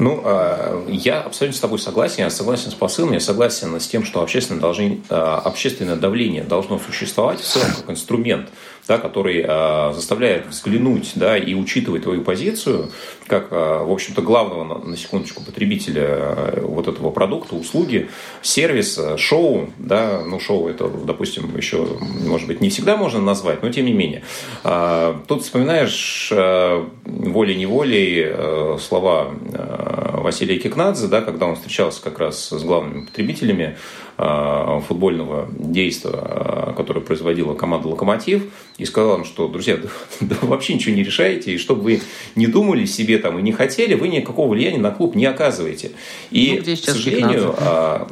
[SPEAKER 2] Ну, а, я абсолютно с тобой согласен. Я согласен с посылом, я согласен с тем, что общественное, должны, а, общественное давление должно существовать в целом как инструмент да, который э, заставляет взглянуть да, и учитывать твою позицию как, э, в общем-то, главного, на, на секундочку, потребителя э, вот этого продукта, услуги, сервиса, шоу. Да, ну, шоу это, допустим, еще, может быть, не всегда можно назвать, но тем не менее. Э, тут вспоминаешь э, волей-неволей э, слова э, Василия Кикнадзе, да, когда он встречался как раз с главными потребителями футбольного действия, э, которое производила команда «Локомотив», и сказал им, что, друзья, да, да вообще ничего не решаете, и чтобы вы не думали себе там и не хотели, вы никакого влияния на клуб не оказываете. И, ну, к сожалению, а,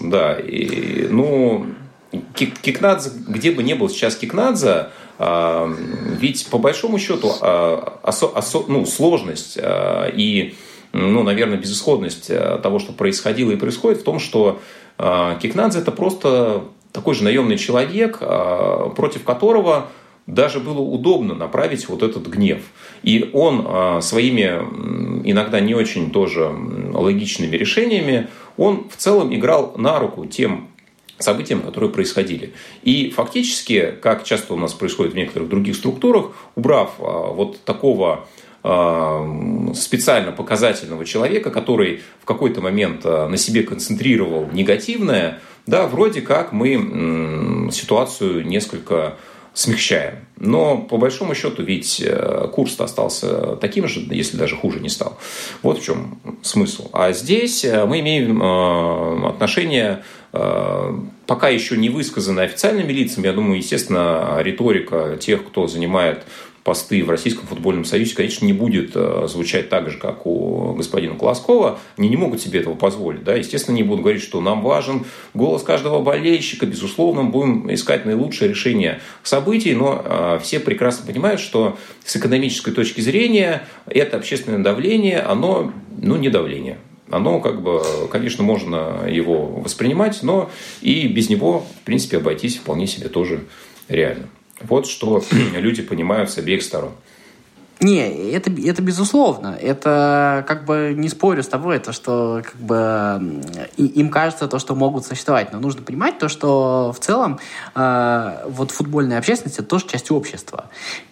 [SPEAKER 2] да, и, ну, Кикнадзе, где бы ни был сейчас Кикнадзе, Ведь по большому счету осо, осо, ну, сложность и, ну, наверное, безысходность того, что происходило и происходит в том, что Кикнадзе это просто такой же наемный человек, против которого даже было удобно направить вот этот гнев. И он а, своими иногда не очень тоже логичными решениями, он в целом играл на руку тем событиям, которые происходили. И фактически, как часто у нас происходит в некоторых других структурах, убрав а, вот такого а, специально показательного человека, который в какой-то момент на себе концентрировал негативное, да, вроде как мы ситуацию несколько смягчаем. Но по большому счету ведь э, курс остался таким же, если даже хуже не стал. Вот в чем смысл. А здесь э, мы имеем э, отношение пока еще не высказанное официальными лицами, я думаю, естественно, риторика тех, кто занимает посты в Российском футбольном союзе, конечно, не будет э, звучать так же, как у господина Колоскова. Они не могут себе этого позволить. Да? Естественно, не будут говорить, что нам важен голос каждого болельщика. Безусловно, будем искать наилучшее решение событий, но э, все прекрасно понимают, что с экономической точки зрения это общественное давление, оно ну, не давление оно как бы, конечно, можно его воспринимать, но и без него, в принципе, обойтись вполне себе тоже реально. Вот что люди понимают с обеих сторон.
[SPEAKER 3] Не, это, это безусловно. Это как бы не спорю с тобой, это что как бы им кажется то, что могут существовать. Но нужно понимать то, что в целом э, вот футбольная общественность это тоже часть общества.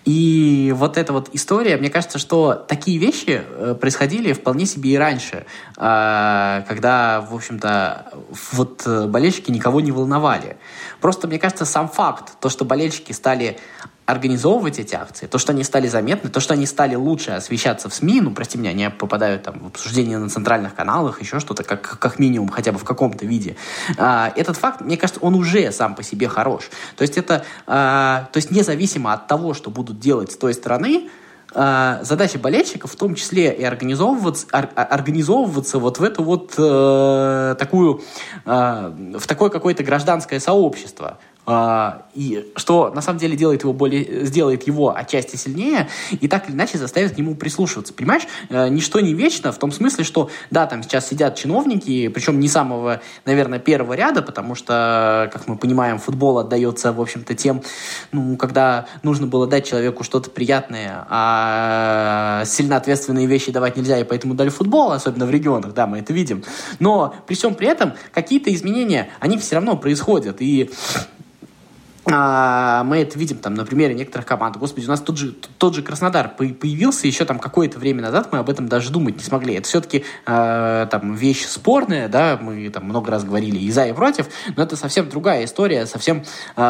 [SPEAKER 3] И вот эта вот история, мне кажется, что такие вещи э, происходили вполне себе и раньше, э, когда, в общем-то, вот болельщики никого не волновали. Просто, мне кажется, сам факт, то, что болельщики стали организовывать эти акции, то, что они стали заметны, то, что они стали лучше освещаться в СМИ, ну, прости меня, они попадают там в обсуждение на центральных каналах, еще что-то, как, как минимум, хотя бы в каком-то виде. А, этот факт, мне кажется, он уже сам по себе хорош. То есть это, а, то есть независимо от того, что будут делать с той стороны, а, задача болельщиков в том числе и организовываться, ор, организовываться вот в эту вот э, такую, э, в такое какое-то гражданское сообщество. А, и что на самом деле делает его более, сделает его отчасти сильнее и так или иначе заставит к нему прислушиваться. Понимаешь, э, ничто не вечно в том смысле, что да, там сейчас сидят чиновники, причем не самого, наверное, первого ряда, потому что, как мы понимаем, футбол отдается, в общем-то, тем, ну, когда нужно было дать человеку что-то приятное, а сильно ответственные вещи давать нельзя, и поэтому дали футбол, особенно в регионах, да, мы это видим. Но при всем при этом какие-то изменения, они все равно происходят, и мы это видим там на примере некоторых команд. Господи, у нас тот же, тот же Краснодар появился еще там какое-то время назад, мы об этом даже думать не смогли. Это все-таки э, а, там вещь спорная, да, мы там много раз говорили и за, и против, но это совсем другая история, совсем э,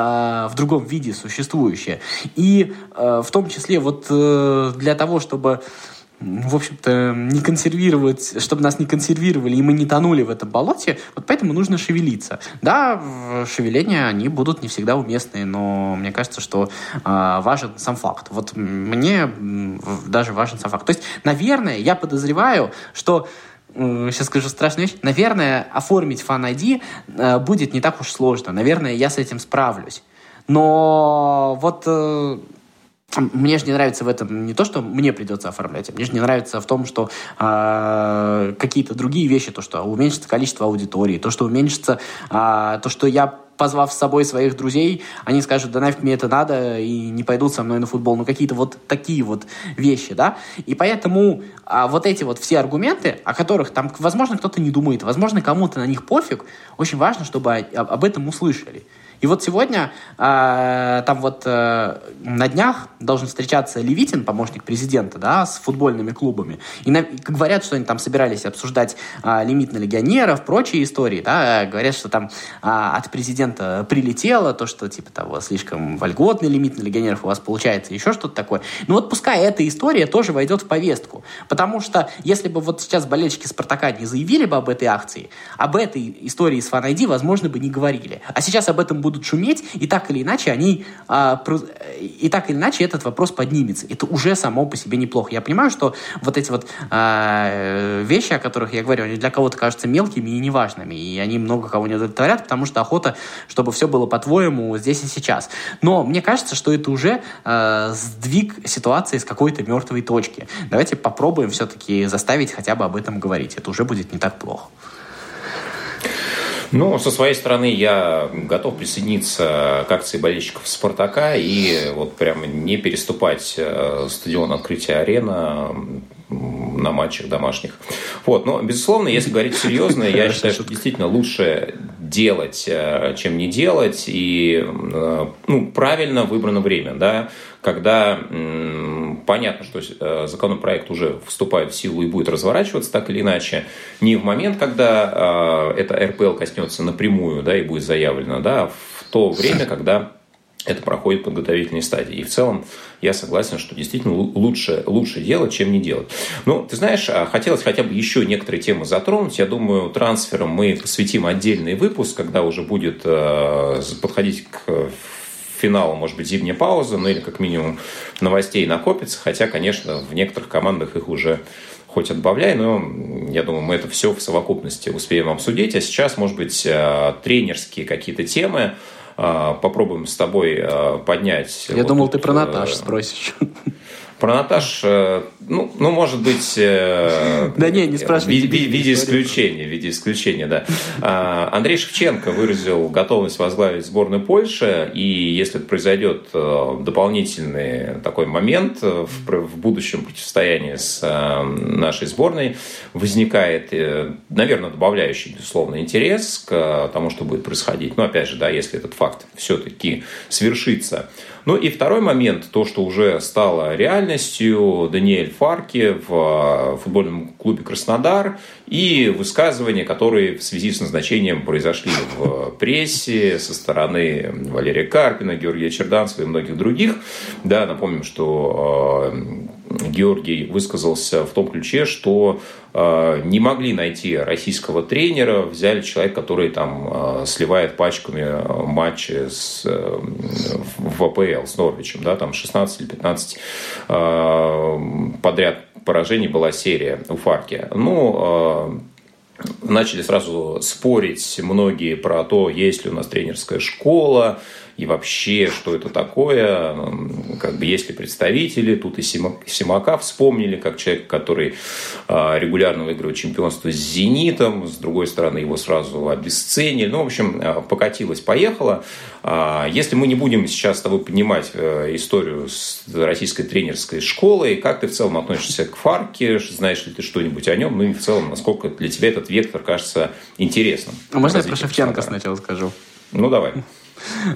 [SPEAKER 3] в другом виде существующая. И э, в том числе вот э, для того, чтобы в общем-то, не консервировать, чтобы нас не консервировали, и мы не тонули в этом болоте, вот поэтому нужно шевелиться. Да, шевеления, они будут не всегда уместные, но мне кажется, что э, важен сам факт. Вот мне даже важен сам факт. То есть, наверное, я подозреваю, что сейчас скажу страшную вещь, наверное, оформить фан ID э, будет не так уж сложно. Наверное, я с этим справлюсь. Но вот э, мне же не нравится в этом не то, что мне придется оформлять, а мне же не нравится в том, что э, какие-то другие вещи, то, что уменьшится количество аудитории, то, что уменьшится, э, то, что я позвав с собой своих друзей, они скажут, да нафиг мне это надо, и не пойдут со мной на футбол. Ну, какие-то вот такие вот вещи, да. И поэтому а, вот эти вот все аргументы, о которых там, возможно, кто-то не думает, возможно, кому-то на них пофиг, очень важно, чтобы об этом услышали. И вот сегодня э, там вот э, на днях должен встречаться Левитин, помощник президента, да, с футбольными клубами. И на, говорят, что они там собирались обсуждать э, лимит на легионеров, прочие истории, да, говорят, что там э, от президента прилетело то, что типа того слишком вольготный лимит на легионеров у вас получается, еще что-то такое. Ну вот пускай эта история тоже войдет в повестку, потому что если бы вот сейчас болельщики Спартака не заявили бы об этой акции, об этой истории с фан возможно, бы не говорили. А сейчас об этом будут будут шуметь, и так или иначе они, а, и так или иначе этот вопрос поднимется. Это уже само по себе неплохо. Я понимаю, что вот эти вот а, вещи, о которых я говорю, они для кого-то кажутся мелкими и неважными, и они много кого не удовлетворят, потому что охота, чтобы все было по-твоему здесь и сейчас. Но мне кажется, что это уже э, сдвиг ситуации с какой-то мертвой точки. Давайте попробуем все-таки заставить хотя бы об этом говорить. Это уже будет не так плохо.
[SPEAKER 2] Ну, со своей стороны, я готов присоединиться к акции болельщиков «Спартака» и вот прямо не переступать э, стадион открытия арена на матчах домашних. Вот, но, безусловно, если говорить серьезно, я считаю, что действительно лучше делать, э, чем не делать, и э, ну, правильно выбрано время, да, когда понятно, что э, законопроект уже вступает в силу и будет разворачиваться так или иначе, не в момент, когда это РПЛ коснется напрямую, да, и будет заявлено, да, а в то время, когда это проходит подготовительные стадии. И в целом я согласен, что действительно лучше, лучше делать, чем не делать. Ну, ты знаешь, а хотелось хотя бы еще некоторые темы затронуть. Я думаю, трансферам мы посвятим отдельный выпуск, когда уже будет э, подходить к финалу, может быть, зимняя пауза, ну или как минимум новостей накопится, хотя, конечно, в некоторых командах их уже хоть отбавляй, но я думаю, мы это все в совокупности успеем обсудить. А сейчас, может быть, э, тренерские какие-то темы, а, попробуем с тобой а, поднять.
[SPEAKER 3] Я вот думал, тут, ты про Наташ спросишь.
[SPEAKER 2] Про Наташ, э, ну, ну, может быть...
[SPEAKER 3] Э, да не, не спрашивай.
[SPEAKER 2] В виде исключения, в виде исключения, да. А, Андрей Шевченко выразил готовность возглавить сборную Польши, и если произойдет э, дополнительный такой момент в, будущем противостоянии с нашей сборной, возникает, наверное, добавляющий, безусловно, интерес к тому, что будет происходить. Но, опять же, да, если этот факт все-таки свершится, ну и второй момент, то, что уже стало реальностью, Даниэль Фарки в э, футбольном клубе «Краснодар» и высказывания, которые в связи с назначением произошли в прессе со стороны Валерия Карпина, Георгия Черданцева и многих других. Да, напомним, что э, Георгий высказался в том ключе, что не могли найти российского тренера, взяли человека, который там сливает пачками матчи с, в АПЛ с Норвичем, да, там 16 или 15 подряд поражений была серия у Фарки. Ну, э, начали сразу спорить многие про то, есть ли у нас тренерская школа, и вообще, что это такое, как бы есть ли представители, тут и Симака вспомнили, как человек, который а, регулярно выигрывает чемпионство с «Зенитом», с другой стороны, его сразу обесценили, ну, в общем, а, покатилось, поехало. А, если мы не будем сейчас с тобой поднимать э, историю с российской тренерской школой, как ты в целом относишься к Фарке, знаешь ли ты что-нибудь о нем, ну и в целом, насколько для тебя этот вектор кажется интересным?
[SPEAKER 3] А можно я про Шевченко сначала скажу?
[SPEAKER 2] Ну, давай.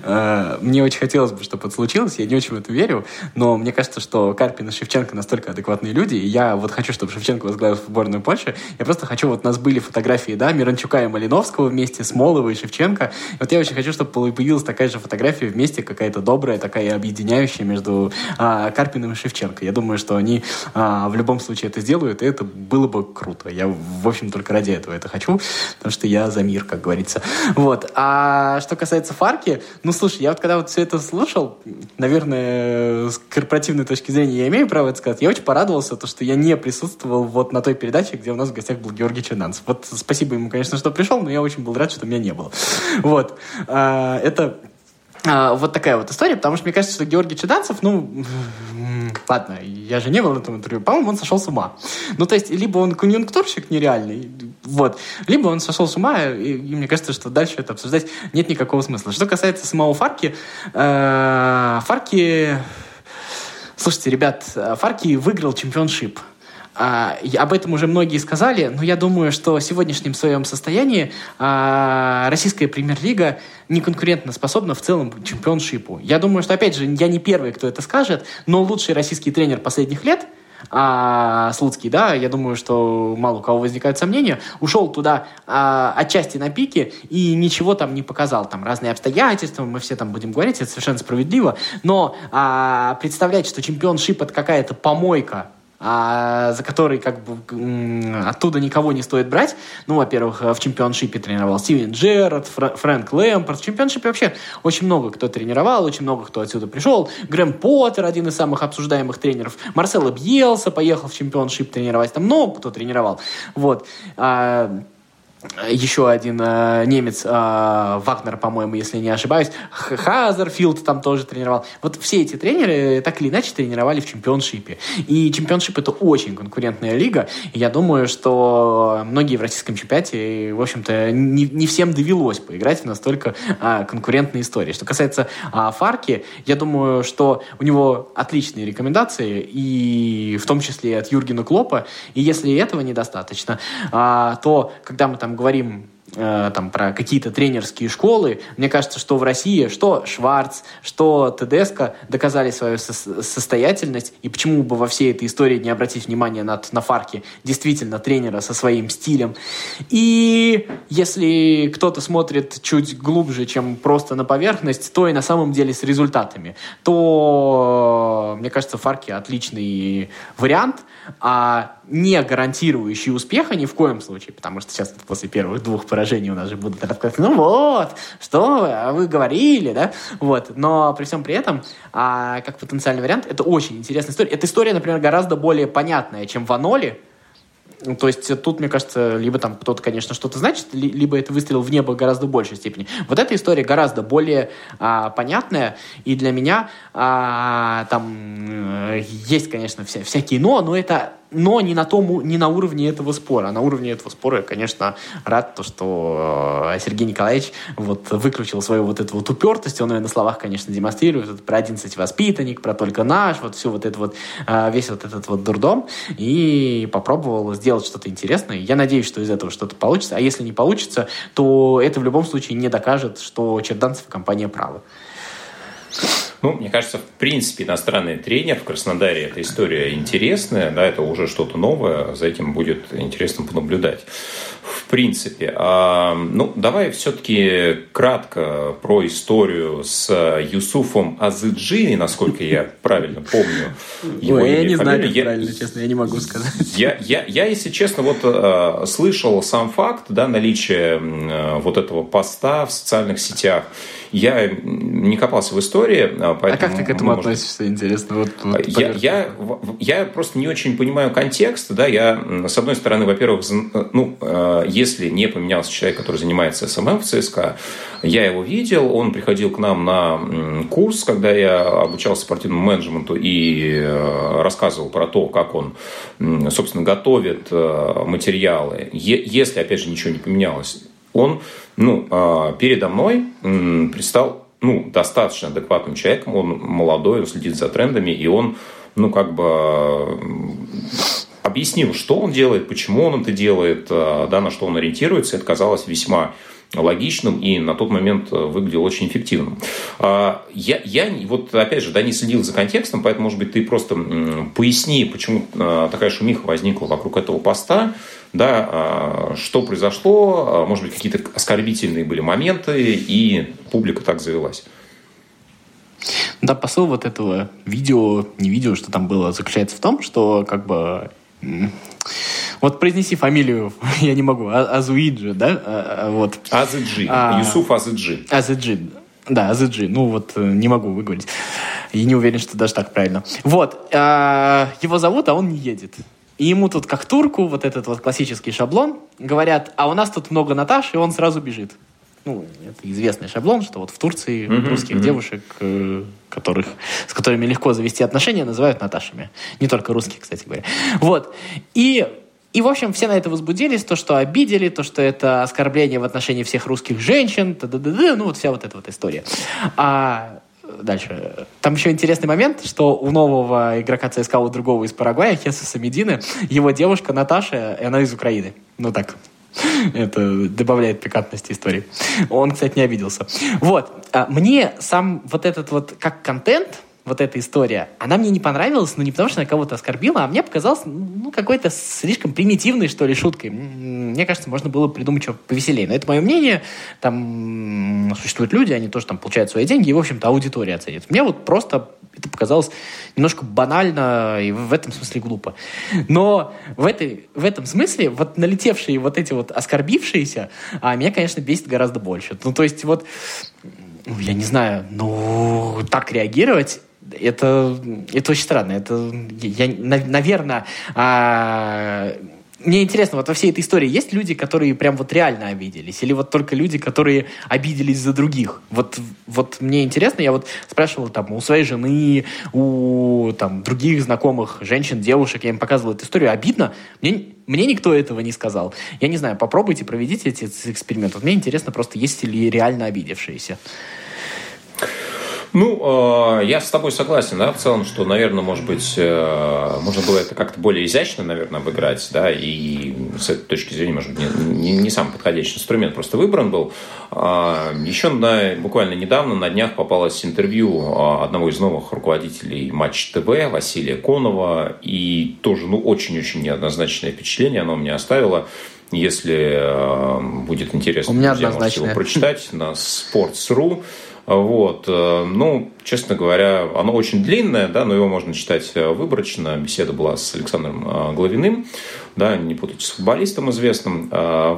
[SPEAKER 3] Э, мне очень хотелось бы, чтобы это случилось, я не очень в это верю, но мне кажется, что Карпин и Шевченко настолько адекватные люди, и я вот хочу, чтобы Шевченко возглавил сборную Польши, я просто хочу, вот у нас были фотографии, да, Миранчука и Малиновского вместе, Смолова и Шевченко, вот я очень хочу, чтобы появилась такая же фотография вместе, какая-то добрая, такая объединяющая между а, Карпиным и Шевченко. Я думаю, что они а, в любом случае это сделают, и это было бы круто. Я, в общем, только ради этого это хочу, потому что я за мир, как говорится. Вот. А что касается Фарки, ну, слушай, я вот когда вот все это слушал, наверное, с корпоративной точки зрения я имею право это сказать, я очень порадовался, то, что я не присутствовал вот на той передаче, где у нас в гостях был Георгий Чернанцев. Вот спасибо ему, конечно, что пришел, но я очень был рад, что меня не было. Вот. А, это вот такая вот история, потому что мне кажется, что Георгий Чеданцев, ну, ладно, я же не был в этом интервью, по-моему, он сошел с ума. Ну, то есть, либо он конъюнктурщик нереальный, вот, либо он сошел с ума, и, и мне кажется, что дальше это обсуждать нет никакого смысла. Что касается самого Фарки, э, Фарки, слушайте, ребят, Фарки выиграл чемпионшип. А, об этом уже многие сказали, но я думаю, что в сегодняшнем своем состоянии а, российская премьер-лига не конкурентно способна в целом чемпионшипу. Я думаю, что, опять же, я не первый, кто это скажет, но лучший российский тренер последних лет а, Слуцкий, да, я думаю, что мало у кого возникают сомнения, ушел туда а, отчасти на пике и ничего там не показал. Там разные обстоятельства, мы все там будем говорить, это совершенно справедливо, но а, представлять, что чемпионшип это какая-то помойка, а, за который как бы оттуда никого не стоит брать. Ну, во-первых, в чемпионшипе тренировал Стивен Джерард, Фрэнк Лэмпард. В чемпионшипе вообще очень много кто тренировал, очень много кто отсюда пришел. Грэм Поттер, один из самых обсуждаемых тренеров. Марсело Бьелса поехал в чемпионшип тренировать. Там много кто тренировал. Вот. А, еще один э, немец, э, Вагнер, по-моему, если не ошибаюсь, Хаддерсфилд там тоже тренировал. Вот все эти тренеры так или иначе тренировали в чемпионшипе. И чемпионшип это очень конкурентная лига. И я думаю, что многие в российском чемпионате, в общем-то, не, не всем довелось поиграть в настолько э, конкурентные истории. Что касается э, Фарки, я думаю, что у него отличные рекомендации, и в том числе от Юргена Клопа. И если этого недостаточно, э, то когда мы там говорим э, там, про какие-то тренерские школы, мне кажется, что в России что Шварц, что Тедеско доказали свою со- состоятельность, и почему бы во всей этой истории не обратить внимание на, на Фарке, действительно тренера со своим стилем. И если кто-то смотрит чуть глубже, чем просто на поверхность, то и на самом деле с результатами, то, мне кажется, Фарки отличный вариант, а не гарантирующий успеха ни в коем случае, потому что сейчас после первых двух поражений у нас же будут рассказывать, ну вот, что вы, а вы говорили, да, вот, но при всем при этом, а, как потенциальный вариант, это очень интересная история. Эта история, например, гораздо более понятная, чем в Аноли, ну, то есть тут, мне кажется, либо там кто-то, конечно, что-то значит, либо это выстрел в небо гораздо большей степени. Вот эта история гораздо более а, понятная, и для меня а, там э, есть, конечно, вся, всякие но, но это но не на, том, не на уровне этого спора. На уровне этого спора я, конечно, рад, то, что э, Сергей Николаевич вот выключил свою вот эту вот упертость, он ее на словах, конечно, демонстрирует, вот, про 11 воспитанник, про только наш, вот все вот это вот, э, весь вот этот вот дурдом, и попробовал сделать что-то интересное. Я надеюсь, что из этого что-то получится, а если не получится, то это в любом случае не докажет, что Черданцев и компания правы.
[SPEAKER 2] Ну, мне кажется, в принципе, иностранный тренер в Краснодаре – эта история интересная, да, это уже что-то новое, за этим будет интересно понаблюдать. В принципе. А, ну, давай все-таки кратко про историю с Юсуфом Азыджи, насколько я правильно помню.
[SPEAKER 3] Его Ой, я не знаю, как я, правильно, честно, я не могу сказать.
[SPEAKER 2] Я, я, я если честно, вот э, слышал сам факт, да, наличия э, вот этого поста в социальных сетях, я не копался в истории.
[SPEAKER 3] Поэтому, а как ты к этому может... относишься, интересно? Вот,
[SPEAKER 2] вот, я, я, я просто не очень понимаю контекст. Да? Я, с одной стороны, во-первых, ну, э, если не поменялся человек, который занимается SMM в ЦСКА, я его видел, он приходил к нам на курс, когда я обучался спортивному менеджменту и э, рассказывал про то, как он, собственно, готовит э, материалы. Если, опять же, ничего не поменялось, он ну, а, передо мной предстал ну, достаточно адекватным человеком. Он молодой, он следит за трендами, и он, ну, как бы объяснил, что он делает, почему он это делает, а, да, на что он ориентируется. Это казалось весьма логичным и на тот момент выглядел очень эффективным. А, я, я вот опять же, да, не следил за контекстом, поэтому, может быть, ты просто поясни, почему такая шумиха возникла вокруг этого поста, да, а, что произошло, а, может быть, какие-то оскорбительные были моменты, и публика так завелась.
[SPEAKER 3] Да, посыл вот этого видео, не видео, что там было, заключается в том, что как бы вот произнеси фамилию, я не могу, а, Азуиджи, да? Вот.
[SPEAKER 2] Азыджи, а, Юсуф Азыджи.
[SPEAKER 3] Азыджи, да, Азыджи, ну вот э, не могу выговорить. И не уверен, что даже так правильно. Вот, его зовут, а он не едет. И ему тут как турку, вот этот вот классический шаблон, говорят, а у нас тут много Наташ, и он сразу бежит. Ну, это известный шаблон, что вот в Турции mm-hmm, русских mm-hmm. девушек, э, которых, с которыми легко завести отношения, называют Наташами. Не только русских, кстати говоря. Вот. И и, в общем, все на это возбудились, то, что обидели, то, что это оскорбление в отношении всех русских женщин, т -д -д -д, ну, вот вся вот эта вот история. А дальше. Там еще интересный момент, что у нового игрока ЦСКА, у другого из Парагвая, Хесуса Медины, его девушка Наташа, и она из Украины. Ну так, это добавляет пикантности истории. Он, кстати, не обиделся. Вот. А мне сам вот этот вот как контент, вот эта история, она мне не понравилась, но не потому, что она кого-то оскорбила, а мне показалась, ну, какой-то слишком примитивной, что ли, шуткой. Мне кажется, можно было придумать что повеселее. Но это мое мнение. Там существуют люди, они тоже там получают свои деньги, и, в общем-то, аудитория оценит. Мне вот просто это показалось немножко банально и в этом смысле глупо. Но в, этой, в этом смысле вот налетевшие вот эти вот оскорбившиеся, а меня, конечно, бесит гораздо больше. Ну, то есть вот, ну, я не знаю, ну, так реагировать это, это очень странно. Это, я, наверное, а, мне интересно, вот во всей этой истории есть люди, которые прям вот реально обиделись? Или вот только люди, которые обиделись за других? Вот, вот мне интересно, я вот спрашивал там у своей жены, у там других знакомых женщин, девушек, я им показывал эту историю, обидно? Мне, мне никто этого не сказал. Я не знаю, попробуйте, проведите эти эксперименты. Мне интересно просто, есть ли реально обидевшиеся.
[SPEAKER 2] Ну, э, я с тобой согласен, да, в целом, что, наверное, может быть, э, можно было это как-то более изящно, наверное, обыграть, да, и с этой точки зрения, может быть, не, не, не самый подходящий инструмент просто выбран был. Э, еще на, буквально недавно, на днях, попалось интервью э, одного из новых руководителей Матч ТВ, Василия Конова, и тоже, ну, очень-очень неоднозначное впечатление оно мне оставило. Если э, будет интересно,
[SPEAKER 3] У меня друзья, можете
[SPEAKER 2] его прочитать на Sports.ru. Вот. Э, ну, честно говоря, оно очень длинное, да, но его можно читать э, выборочно. Беседа была с Александром э, Главиным, да, не путайте с футболистом известным.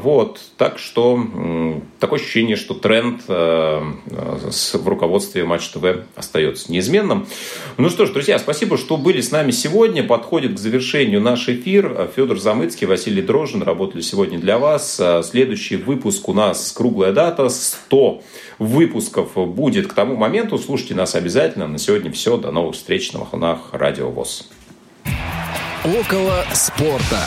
[SPEAKER 2] Вот. Так что такое ощущение, что тренд в руководстве Матч ТВ остается неизменным. Ну что ж, друзья, спасибо, что были с нами сегодня. Подходит к завершению наш эфир. Федор Замыцкий, Василий Дрожжин работали сегодня для вас. Следующий выпуск у нас круглая дата 100 выпусков будет к тому моменту. Слушайте нас обязательно. На сегодня все. До новых встреч на волнах Радио ВОЗ.
[SPEAKER 4] Около спорта.